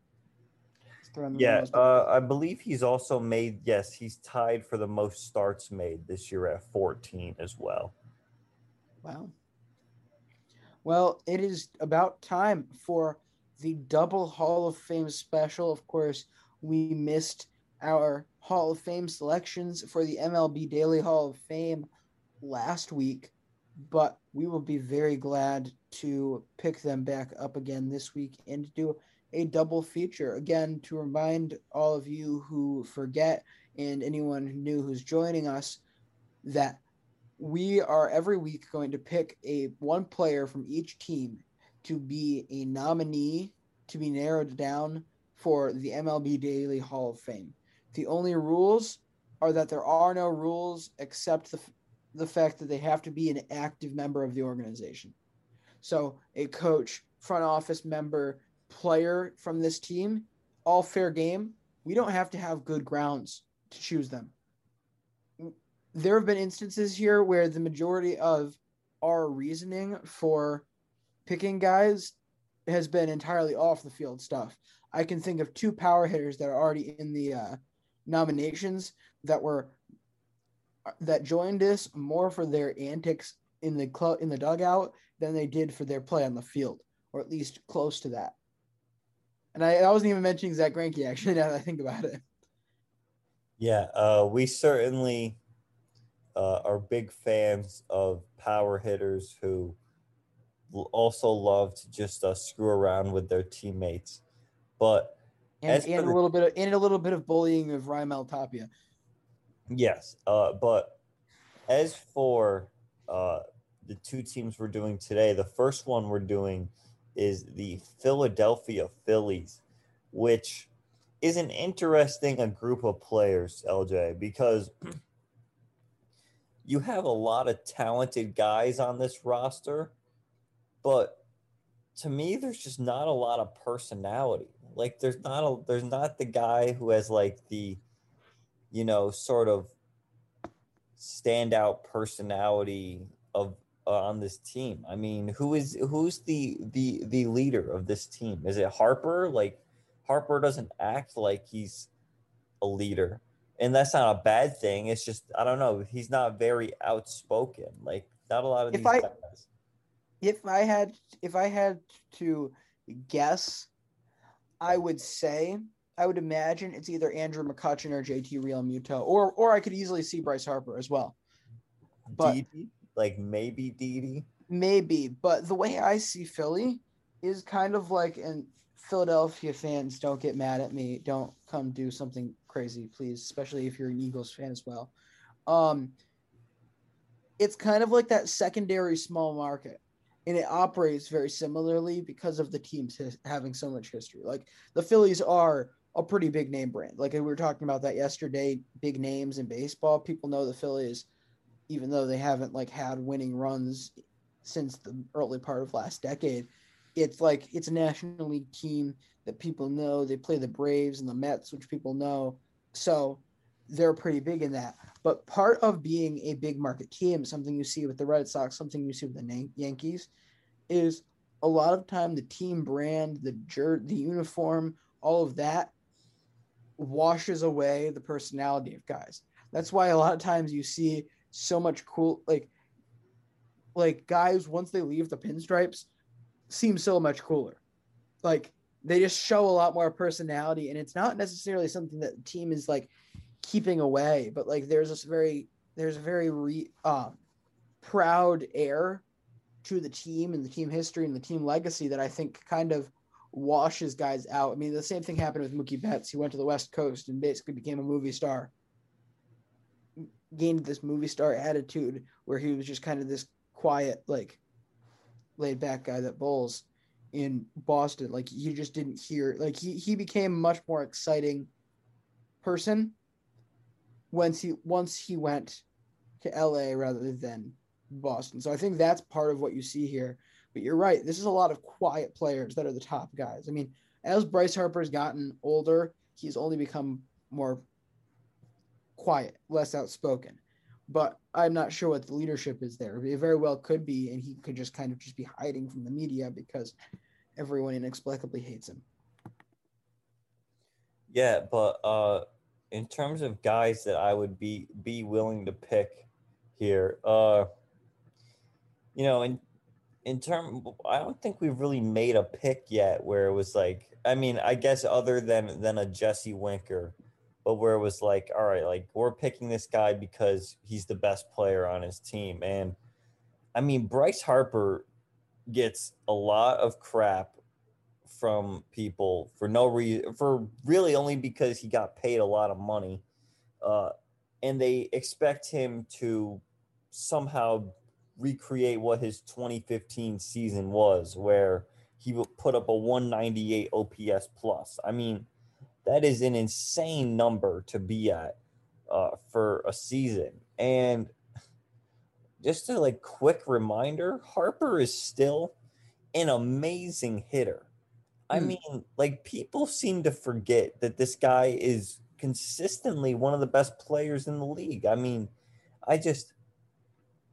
Yeah, uh, I believe he's also made. Yes, he's tied for the most starts made this year at 14 as well. Wow. Well, it is about time for the double Hall of Fame special. Of course, we missed our Hall of Fame selections for the MLB Daily Hall of Fame last week, but we will be very glad to pick them back up again this week and do a double feature. Again, to remind all of you who forget and anyone new who's joining us that we are every week going to pick a one player from each team to be a nominee to be narrowed down for the MLB Daily Hall of Fame. The only rules are that there are no rules except the the fact that they have to be an active member of the organization. So, a coach, front office member, player from this team, all fair game. We don't have to have good grounds to choose them. There have been instances here where the majority of our reasoning for picking guys has been entirely off the field stuff. I can think of two power hitters that are already in the uh, nominations that were that joined us more for their antics in the club in the dugout than they did for their play on the field, or at least close to that. And I, I wasn't even mentioning Zack Greinke actually. Now that I think about it. Yeah, uh, we certainly uh, are big fans of power hitters who also love to just uh, screw around with their teammates. But and, and a little bit of and a little bit of bullying of Raimel Tapia. Yes, uh, but as for uh, the two teams we're doing today, the first one we're doing is the Philadelphia Phillies, which is an interesting a group of players, LJ, because you have a lot of talented guys on this roster, but to me, there's just not a lot of personality. Like there's not a there's not the guy who has like the you know, sort of standout personality of on this team. I mean, who is who's the the the leader of this team? Is it Harper? Like Harper doesn't act like he's a leader. And that's not a bad thing. It's just I don't know, he's not very outspoken. Like not a lot of if these I, guys. If I had if I had to guess, I would say I would imagine it's either Andrew McCutchen or JT Real Realmuto, or or I could easily see Bryce Harper as well. But? Like maybe Didi, maybe. But the way I see Philly is kind of like, and Philadelphia fans don't get mad at me. Don't come do something crazy, please, especially if you're an Eagles fan as well. Um, it's kind of like that secondary small market and it operates very similarly because of the teams having so much history. Like the Phillies are a pretty big name brand. Like we were talking about that yesterday, big names in baseball. People know the Phillies, even though they haven't like had winning runs since the early part of last decade. It's like it's a National League team that people know. They play the Braves and the Mets, which people know. So they're pretty big in that. But part of being a big market team, something you see with the Red Sox, something you see with the Yankees, is a lot of time the team brand, the jer- the uniform, all of that washes away the personality of guys. That's why a lot of times you see so much cool like like guys once they leave the pinstripes seem so much cooler. Like they just show a lot more personality and it's not necessarily something that the team is like keeping away, but like there's this very there's a very re, um proud air to the team and the team history and the team legacy that I think kind of washes guys out. I mean, the same thing happened with Mookie Betts. He went to the West Coast and basically became a movie star. Gained this movie star attitude where he was just kind of this quiet, like laid back guy that bowls in Boston. Like you just didn't hear like he he became much more exciting person once he once he went to LA rather than Boston. So I think that's part of what you see here but you're right. This is a lot of quiet players that are the top guys. I mean, as Bryce Harper's gotten older, he's only become more quiet, less outspoken. But I'm not sure what the leadership is there. It very well could be, and he could just kind of just be hiding from the media because everyone inexplicably hates him. Yeah, but uh, in terms of guys that I would be be willing to pick here, uh, you know, in in term i don't think we've really made a pick yet where it was like i mean i guess other than than a jesse winker but where it was like all right like we're picking this guy because he's the best player on his team and I mean, Bryce Harper gets a lot of crap from people for no reason, for really only because he got paid a lot of money. Uh, and they expect him to somehow recreate what his 2015 season was, where he put up a 198 OPS plus. I mean, that is an insane number to be at uh, for a season. And just a like quick reminder, Harper is still an amazing hitter. I Hmm. mean, like people seem to forget that this guy is consistently one of the best players in the league. I mean, I just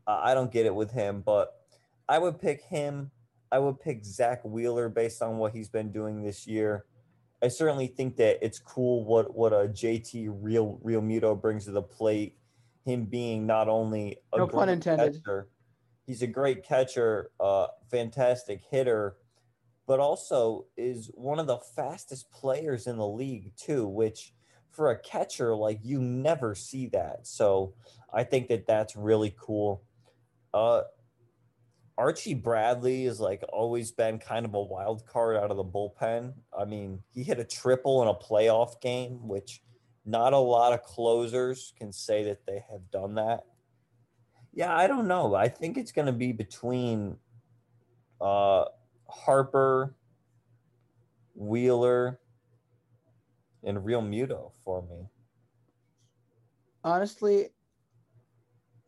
I I don't get it with him, but I would pick him. I would pick Zack Wheeler based on what he's been doing this year. I certainly think that it's cool what what a JT Real Realmuto brings to the plate. Him being not only a No pun great intended. catcher, he's a great catcher, uh, fantastic hitter, but also is one of the fastest players in the league too. Which for a catcher, like you never see that. So I think that that's really cool. Uh, Archie Bradley has like always been kind of a wild card out of the bullpen. I mean, he hit a triple in a playoff game, which not a lot of closers can say that they have done that. Yeah, I don't know. I think it's going to be between uh, Harper, Wheeler, and Realmuto for me. honestly,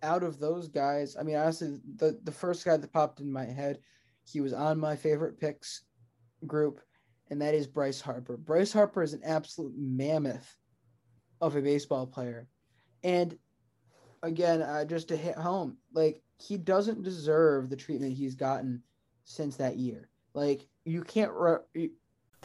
out of those guys, I mean, honestly, the the first guy that popped in my head, he was on my favorite picks group, and that is Bryce Harper. Bryce Harper is an absolute mammoth of a baseball player, and again, uh, just to hit home, like he doesn't deserve the treatment he's gotten since that year. Like you can't. Re-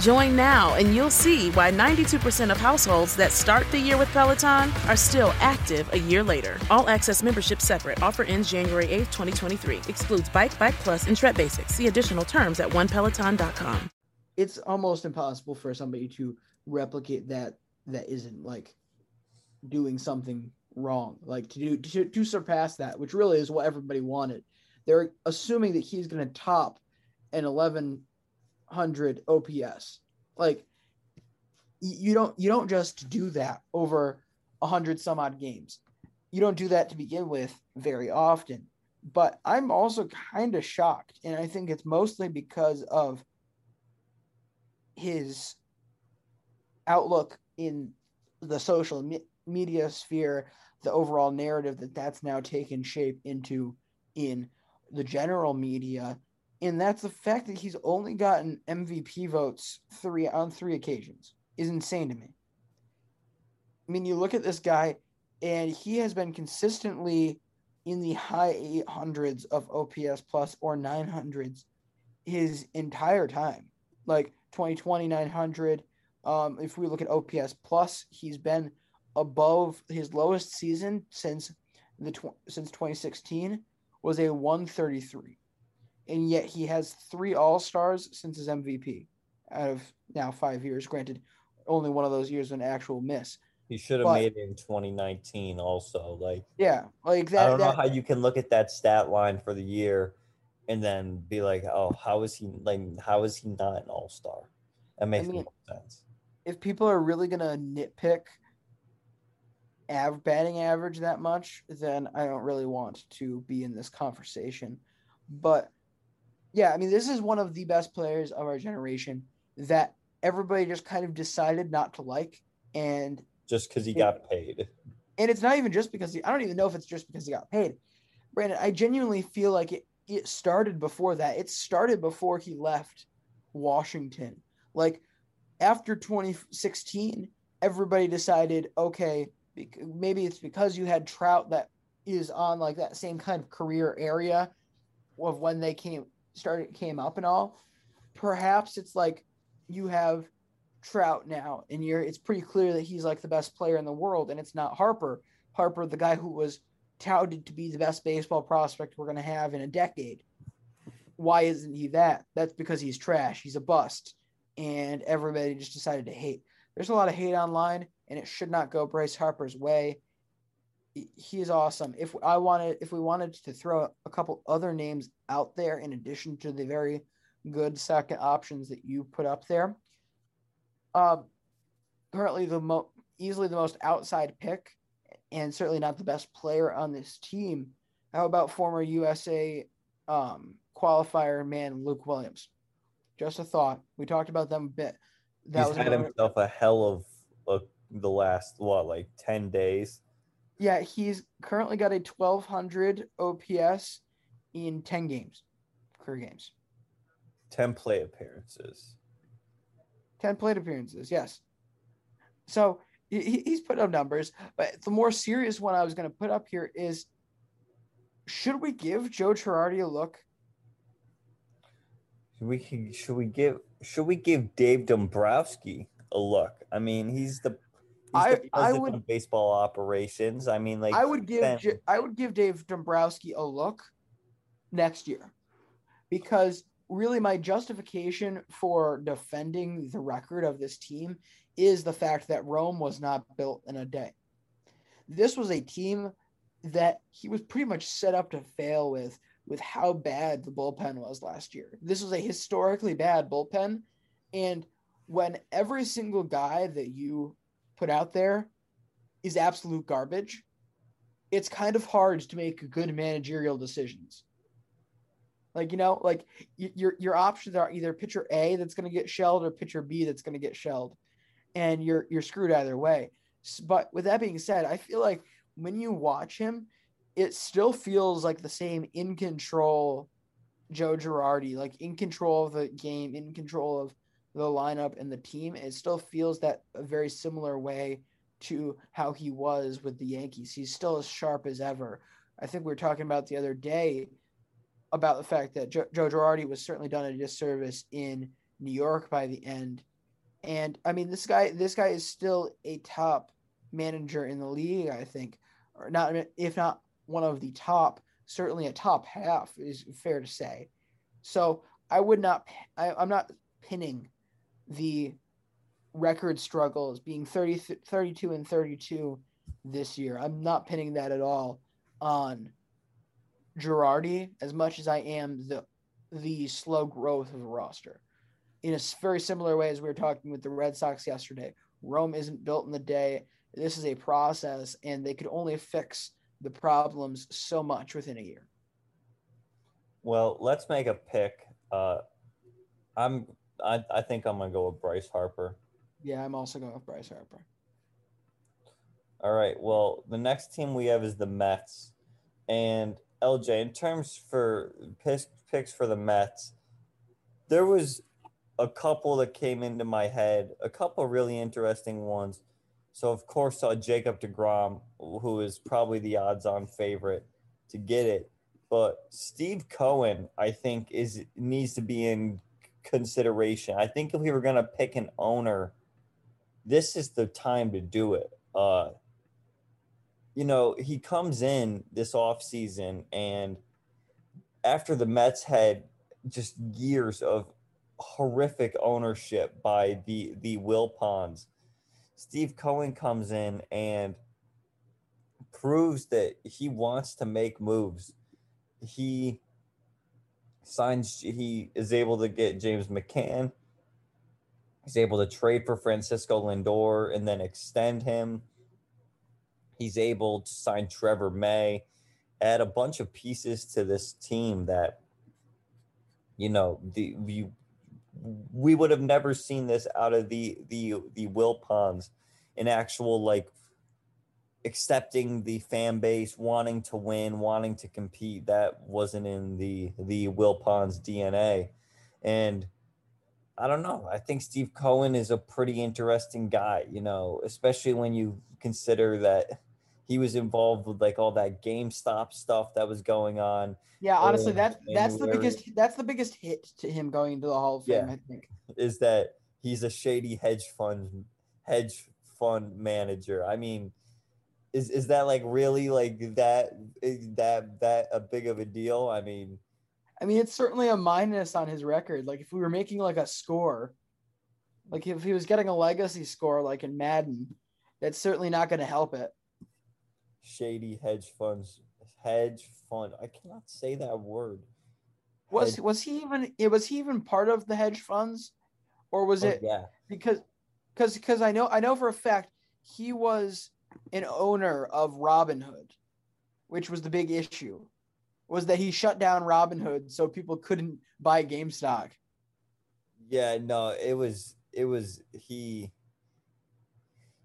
Join now and you'll see why 92% of households that start the year with Peloton are still active a year later. All access membership separate. Offer ends January 8th, 2023. Excludes Bike, Bike Plus, and Tread Basics. See additional terms at onepeloton.com. it's almost impossible for somebody to replicate that that isn't like doing something wrong like to do to, to surpass that which really is what everybody wanted they're assuming that he's going to top an 1100 ops like you don't you don't just do that over 100 some odd games. You don't do that to begin with very often. But i'm also kind of shocked and i think it's mostly because of his outlook in the social me- media sphere, the overall narrative that that's now taken shape into in the general media, and that's the fact that he's only gotten MVP votes three on three occasions is insane to me. I mean, you look at this guy, and he has been consistently in the high 800s of OPS plus or 900s his entire time. Like 2020 900. Um, if we look at OPS plus, he's been above his lowest season since the tw- since 2016 was a 133, and yet he has three All Stars since his MVP out of now five years. Granted, only one of those years an actual miss. He should have But- made it in 2019 also. Like Yeah, like that. I don't know how you can look at that stat line for the year and then be like, "Oh, how is he like how is he not an all-star?" That makes mean, no sense. if people are really gonna nitpick av- batting average that much, then I don't really want to be in this conversation. But yeah, I mean, this is one of the best players of our generation that everybody just kind of decided not to like, and Just cuz he Yeah. got paid. and it's not even just because he, I don't even know if it's just because he got paid. Brandon, I genuinely feel like it, it started before that. It started before he left Washington. Like after 2016, everybody decided, okay, maybe it's because you had Trout that is on like that same kind of career area of when they came started came up and all. Perhaps it's like you have Trout now, and you're it's pretty clear that he's like the best player in the world, and it's not Harper. Harper, the guy who was touted to be the best baseball prospect we're going to have in a decade. Why isn't he that? That's because he's trash. He's a bust. And everybody just decided to hate. There's a lot of hate online, and it should not go Bryce Harper's way. He is awesome. If I wanted, if we wanted to throw a couple other names out there in addition to the very good second options that you put up there, um, currently the mo- easily the most outside pick and certainly not the best player on this team. How about former USA um, qualifier man Luke Williams? Just a thought. We talked about them a bit. That He's was had himself a hell of a, the last what like ten days. Yeah, he's currently got a 1200 OPS in 10 games, career games. 10 play appearances. 10 plate appearances, yes. So he, he's put up numbers, but the more serious one I was going to put up here is should we give Joe Girardi a look? Should we should we give should we give Dave Dombrowski a look? I mean, he's the I, I would baseball operations. I mean, like I would give ben, I would give Dave Dombrowski a look next year because really my justification for defending the record of this team is the fact that Rome was not built in a day. This was a team that he was pretty much set up to fail with with how bad the bullpen was last year. This was a historically bad bullpen and when every single guy that you put out there is absolute garbage, it's kind of hard to make good managerial decisions. Like you know, like your your options are either pitcher A that's going to get shelled or pitcher B that's going to get shelled and you're you're screwed either way. But with that being said, I feel like when you watch him, it still feels like the same in control Joe Girardi, like in control of the game, in control of the lineup and the team. It still feels that a very similar way to how he was with the Yankees. He's still as sharp as ever. I think we were talking about the other day about the fact that Joe, Girardi was certainly done a disservice in New York by the end and I mean, this guy, this guy is still a top manager in the league. I think, or not, if not one of the top, certainly a top half is fair to say. So I would not, I, I'm not pinning the record struggles being 30, 32 and 32 this year. I'm not pinning that at all on Girardi as much as I am the the slow growth of the roster in a very similar way as we were talking with the Red Sox yesterday. Rome isn't built in the day. This is a process, and they could only fix the problems so much within a year. Well, let's make a pick. Uh, I'm. I, I think I'm gonna go with Bryce Harper. Yeah, I'm also going with Bryce Harper. All right. Well, the next team we have is the Mets, and LJ. In terms for picks, picks for the Mets, there was a couple that came into my head, a couple really interesting ones. So of course, uh, Jacob Degrom, who is probably the odds-on favorite to get it, but Steve Cohen, I think, is needs to be in consideration. I think if we were going to pick an owner, this is the time to do it. Uh, you know, he comes in this off season, and after the Mets had just years of horrific ownership by the the Wilpons. Steve Cohen comes in and proves that he wants to make moves. He signs he is able to get James McCann. He's able to trade for Francisco Lindor and then extend him. He's able to sign Trevor May, add a bunch of pieces to this team that you know the you we would have never seen this out of the the the Wilpons, an actual like accepting the fan base, wanting to win, wanting to compete. That wasn't in the the Wilpons DNA, and I don't know. I think Steve Cohen is a pretty interesting guy. You know, especially when you consider that he was involved with like all that GameStop stuff that was going on. Yeah, honestly, that's that's the biggest that's the biggest hit to him going into the Hall of Fame. Yeah. I think. is that he's a shady hedge fund hedge fund manager. I mean, is is that like really like that is that that a big of a deal? I mean, I mean, it's certainly a minus on his record. Like if we were making like a score, like if he was getting a legacy score like in Madden, that's certainly not going to help it. shady hedge funds hedge fund. I cannot say that word. Was Hedge- was he even it was he even part of the hedge funds, or was Oh, it yeah. because because because I know I know for a fact he was an owner of Robinhood, which was the big issue, was that he shut down Robinhood so people couldn't buy GameStop. Yeah, no, it was it was he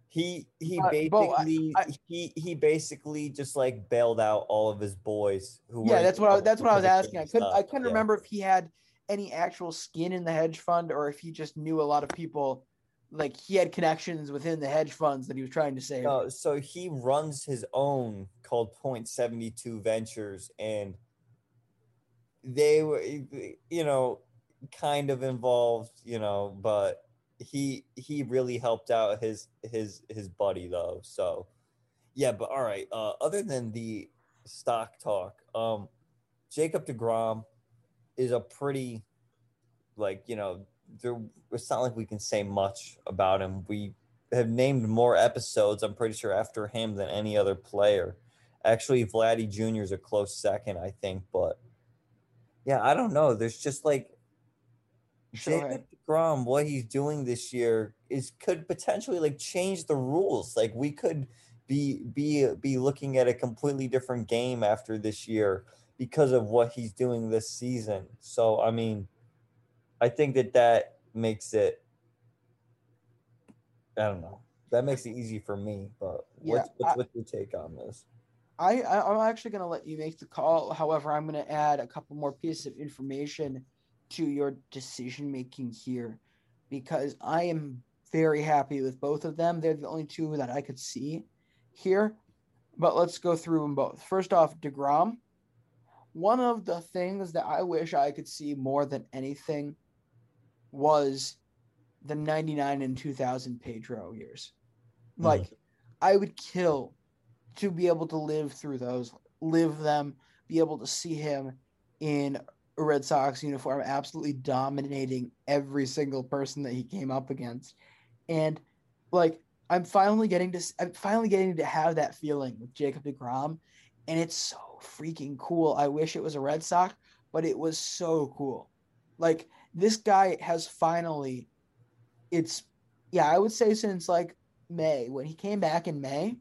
he he uh, But- but I- basically he he basically just like bailed out all of his boys who were Yeah, that's what I, that's what I was asking. I couldn't I couldn't Yeah. remember if he had any actual skin in the hedge fund or if he just knew a lot of people like he had connections within the hedge funds that he was trying to save. No, so he runs his own called Point Seventy Two Ventures, and they were, you know, kind of involved, you know, but he he really helped out his his his buddy though. So yeah, but all right. Uh, other than the stock talk, um, Jacob Degrom is a pretty like you know there it's not like we can say much about him. We have named more episodes i'm pretty sure after him than any other player. Actually vladdy jr is a close second i think but yeah i don't know. There's just like jacob Degrom, what he's doing this year is could potentially like change the rules. Like we could be be be looking at a completely different game after this year because of what he's doing this season. So i mean I think that that makes it. I don't know. That makes it easy for me. But Yeah, what's, what's, I- what's your take on this? I, I I'm actually gonna let you make the call. However, I'm gonna add a couple more pieces of information to your decision making here because I am very happy with both of them. They're the only two that I could see here. But let's go through them both. First off, DeGrom. One of the things that I wish I could see more than anything was the 99 and 2000 Pedro years. Mm-hmm. Like, I would kill to be able to live through those, live them, be able to see him in a Red Sox uniform, absolutely dominating every single person that he came up against. And like, I'm finally getting to, I'm finally getting to have that feeling with Jacob DeGrom, and it's so freaking cool. I wish it was a Red Sox, but it was so cool. Like, this guy has finally, it's, yeah, I would say since like May, when he came back in May,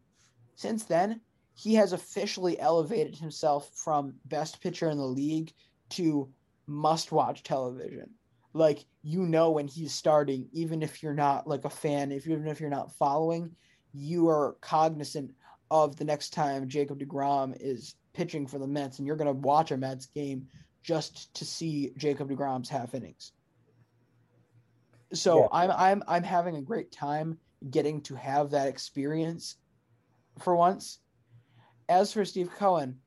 since then, he has officially elevated himself from best pitcher in the league to must watch television. Like you know when he's starting, even if you're not like a fan, if even if you're not following, you are cognizant of the next time Jacob DeGrom is pitching for the Mets and you're gonna watch a Mets game just to see Jacob DeGrom's half innings. So Yeah. I'm I'm I'm having a great time getting to have that experience for once. As for Steve Cohen,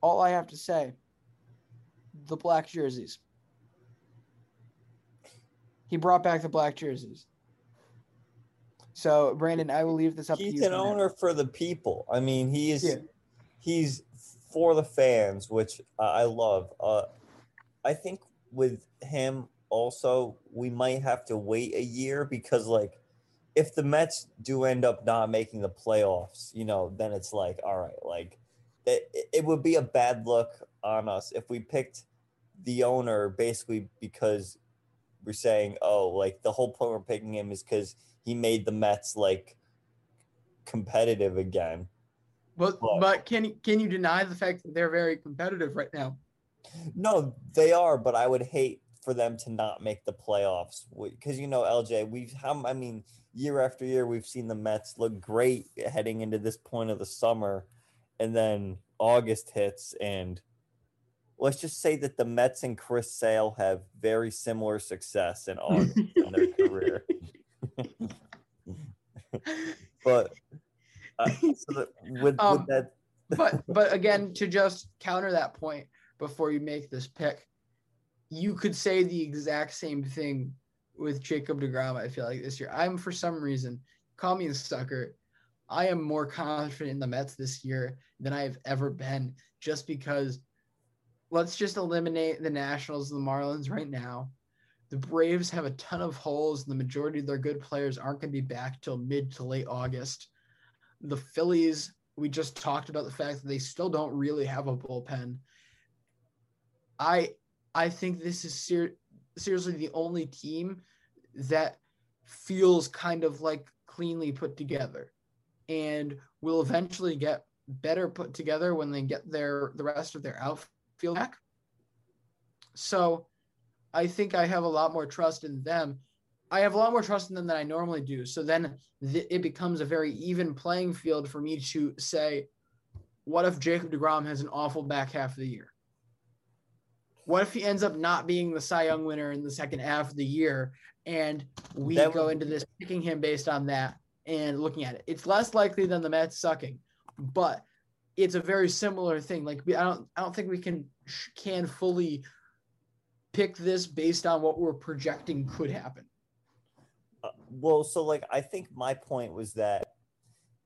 all I have to say, the black jerseys. He brought back the black jerseys. So, Brandon, I will leave this up to you. He's an owner for the people. I mean, he is. Yeah. He's for the fans, which I love. Uh, I think with him also, we might have to wait a year because, like, if the Mets do end up not making the playoffs, you know, then it's like, all right, like, it, it would be a bad look on us if we picked the owner basically because we're saying, oh, like the whole point we're picking him is because he made the Mets like competitive again. But, but can you can you deny the fact that they're very competitive right now? No, they are, but I would hate for them to not make the playoffs because you know LJ we've how I mean year after year we've seen the Mets look great heading into this point of the summer and then August hits and let's just say that the Mets and Chris Sale have very similar success in August in their career. but uh, so with, Um, with that but but again, to just counter that point before you make this pick, you could say the exact same thing with Jacob Degrom. I feel like this year, I'm for some reason, call me a sucker. I am more confident in the Mets this year than I have ever been, just because. Let's just eliminate the Nationals and the Marlins right now. The Braves have a ton of holes, and the majority of their good players aren't going to be back till mid to late August. The Phillies we just talked about the fact that they still don't really have a bullpen. I I think this is ser- seriously the only team that feels kind of like cleanly put together and will eventually get better put together when they get their the rest of their outfield back. So I think I have a lot more trust in them. I have a lot more trust in them than I normally do. So then th- it becomes a very even playing field for me to say, what if Jacob DeGrom has an awful back half of the year? What if he ends up not being the Cy Young winner in the second half of the year and we That go would- into this picking him based on that and looking at it? It's less likely than the Mets sucking, but it's a very similar thing. Like we, I don't, I don't think we can can fully pick this based on what we're projecting could happen. Uh, well, so like I think my point was that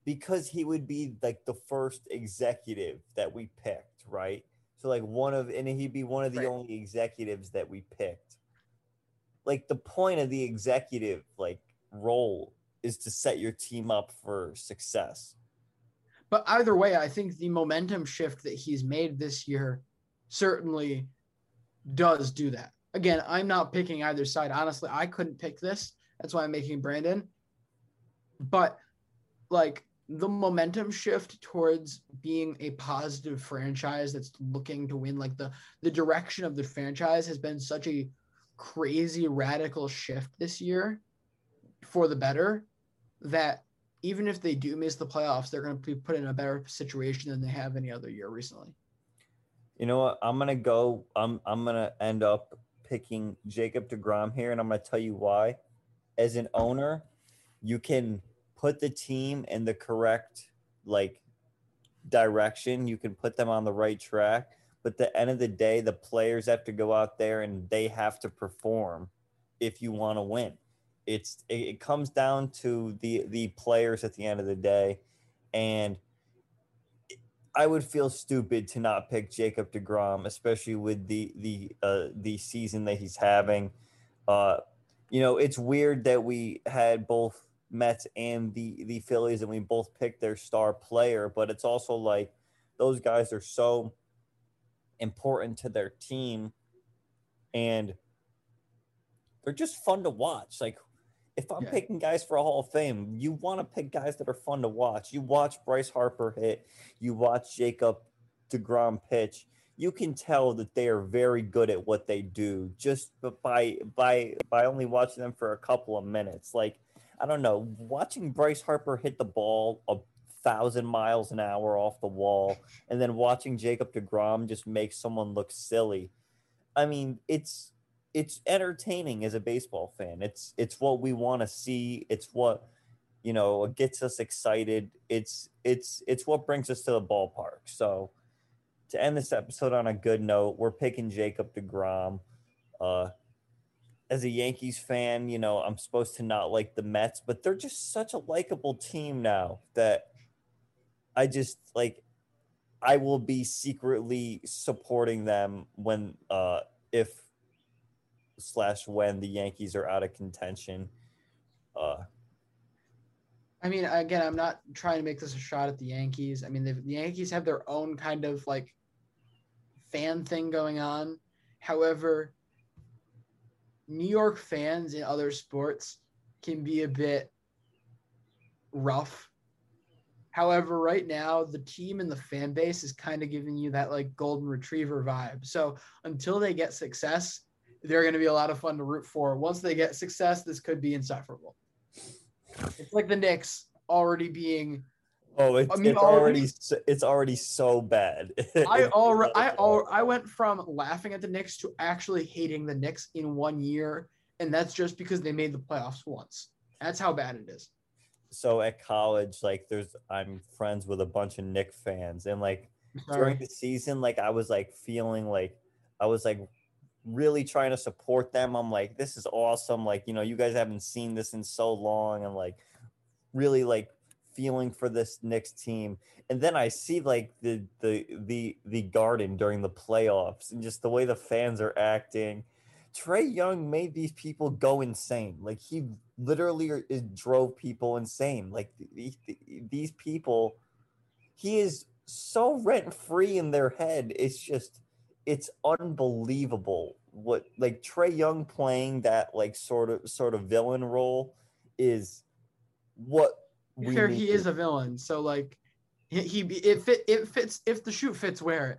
because he would be like the first executive that we picked, right? So like one of and he'd be one of the Right. only executives that we picked. Like the point of the executive like role is to set your team up for success. But either way, I think the momentum shift that he's made this year certainly does do that. Again, I'm not picking either side. Honestly, I couldn't pick this. That's why I'm making Brandon. But like the momentum shift towards being a positive franchise that's looking to win, like the the direction of the franchise has been such a crazy radical shift this year for the better that even if they do miss the playoffs, they're going to be put in a better situation than they have any other year recently. You know what? I'm gonna go. I'm I'm gonna end up picking Jacob Degrom here, and I'm gonna tell you why. As an owner, you can put the team in the correct like direction. You can put them on the right track. But the end of the day, the players have to go out there and they have to perform if you want to win. It's it, it comes down to the the players at the end of the day, and I would feel stupid to not pick Jacob Degrom, especially with the the uh, the season that he's having. Uh, you know, it's weird that we had both Mets and the the Phillies, and we both picked their star player, but it's also like those guys are so important to their team, and they're just fun to watch. Like if I'm Yeah. picking guys for a Hall of Fame, you want to pick guys that are fun to watch. You watch Bryce Harper hit, you watch Jacob DeGrom pitch. You can tell that they are very good at what they do just by by by only watching them for a couple of minutes. Like I don't know, watching Bryce Harper hit the ball a thousand miles an hour off the wall, and then watching Jacob DeGrom just make someone look silly. I mean, it's it's entertaining as a baseball fan. It's it's what we want to see. It's what you know gets us excited. It's it's it's what brings us to the ballpark. So to end this episode on a good note, we're picking Jacob DeGrom. Uh, as a Yankees fan, you know I'm supposed to not like the Mets, but they're just such a likable team now that I just like. I will be secretly supporting them when uh, if slash when the Yankees are out of contention. Uh, I mean, again, I'm not trying to make this a shot at the Yankees. I mean, the Yankees have their own kind of like fan thing going on. However, New York fans in other sports can be a bit rough. However, right now, the team and the fan base is kind of giving you that like golden retriever vibe. So until they get success, they're going to be a lot of fun to root for. Once they get success, this could be insufferable. It's like the Knicks already being. Oh, it's, I mean, it's already so- it's already so bad. I already, I al- I went from laughing at the Knicks to actually hating the Knicks in one year, and that's just because they made the playoffs once. That's how bad it is. so at college, like there's I'm friends with a bunch of Knick fans, and like Sorry. during the season, like I was like feeling like I was like really trying to support them. I'm like, this is awesome. Like, you know, you guys haven't seen this in so long, and like really like feeling for this Knicks team. And then I see like the the the the garden during the playoffs and just the way the fans are acting. Trae Young made these people go insane. Like he literally drove people insane. Like th- th- these people, he is so rent free in their head. It's just, it's unbelievable. What like Trae Young playing that like sort of sort of villain role is what we fair, he to- is a villain, so like he, he it fit it fits if the shoe fits, wear it.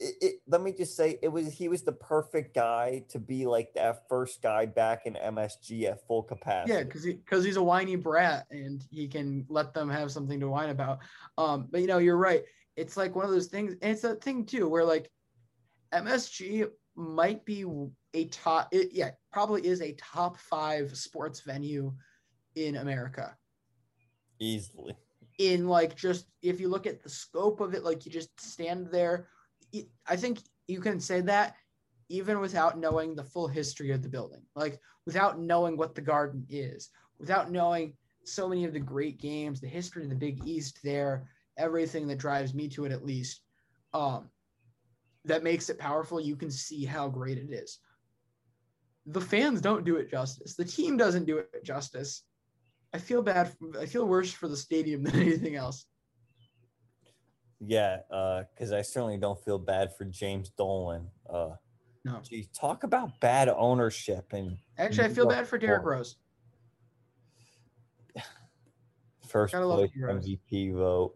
it, it, let me just say it was he was the perfect guy to be like that first guy back in MSG at full capacity. Yeah, because he because he's a whiny brat and he can let them have something to whine about. Um, but you know, you're right. It's like one of those things, and it's a thing too, where like MSG might be a top. It, yeah, probably is a top five sports venue in America. Easily. In like just if you look at the scope of it, like you just stand there. I think you can say that even without knowing the full history of the building, like without knowing what the garden is, without knowing so many of the great games, the history of the Big East there, everything that drives me to it at least, um, that makes it powerful. You can see how great it is. The fans don't do it justice. The team doesn't do it justice. I feel bad. I feel worse for the stadium than anything else. Yeah, because I certainly don't feel bad for James Dolan. Uh, No. geez, talk about bad ownership and Actually, I feel bad for Derrick. Rose. first place. MVP vote.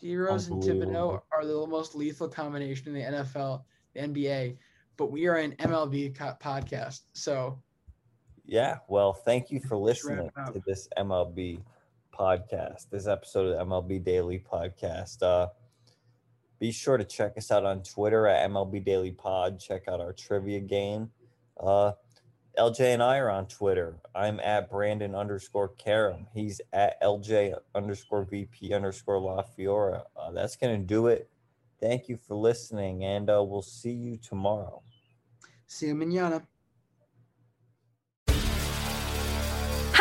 D Rose and Thibodeau are the most lethal combination in the NFL, the NBA, but we are an MLB co- podcast. So Yeah, well, thank you for listening to this MLB podcast, this episode of the MLB Daily Podcast. Uh, be sure to check us out on Twitter at MLB Daily Pod. Check out our trivia game. Uh, LJ and I are on Twitter. I'm at Brandon underscore Karam. He's at LJ underscore VP underscore La Fiora. Uh, that's going to do it. Thank you for listening, and uh, we'll see you tomorrow. see you manana.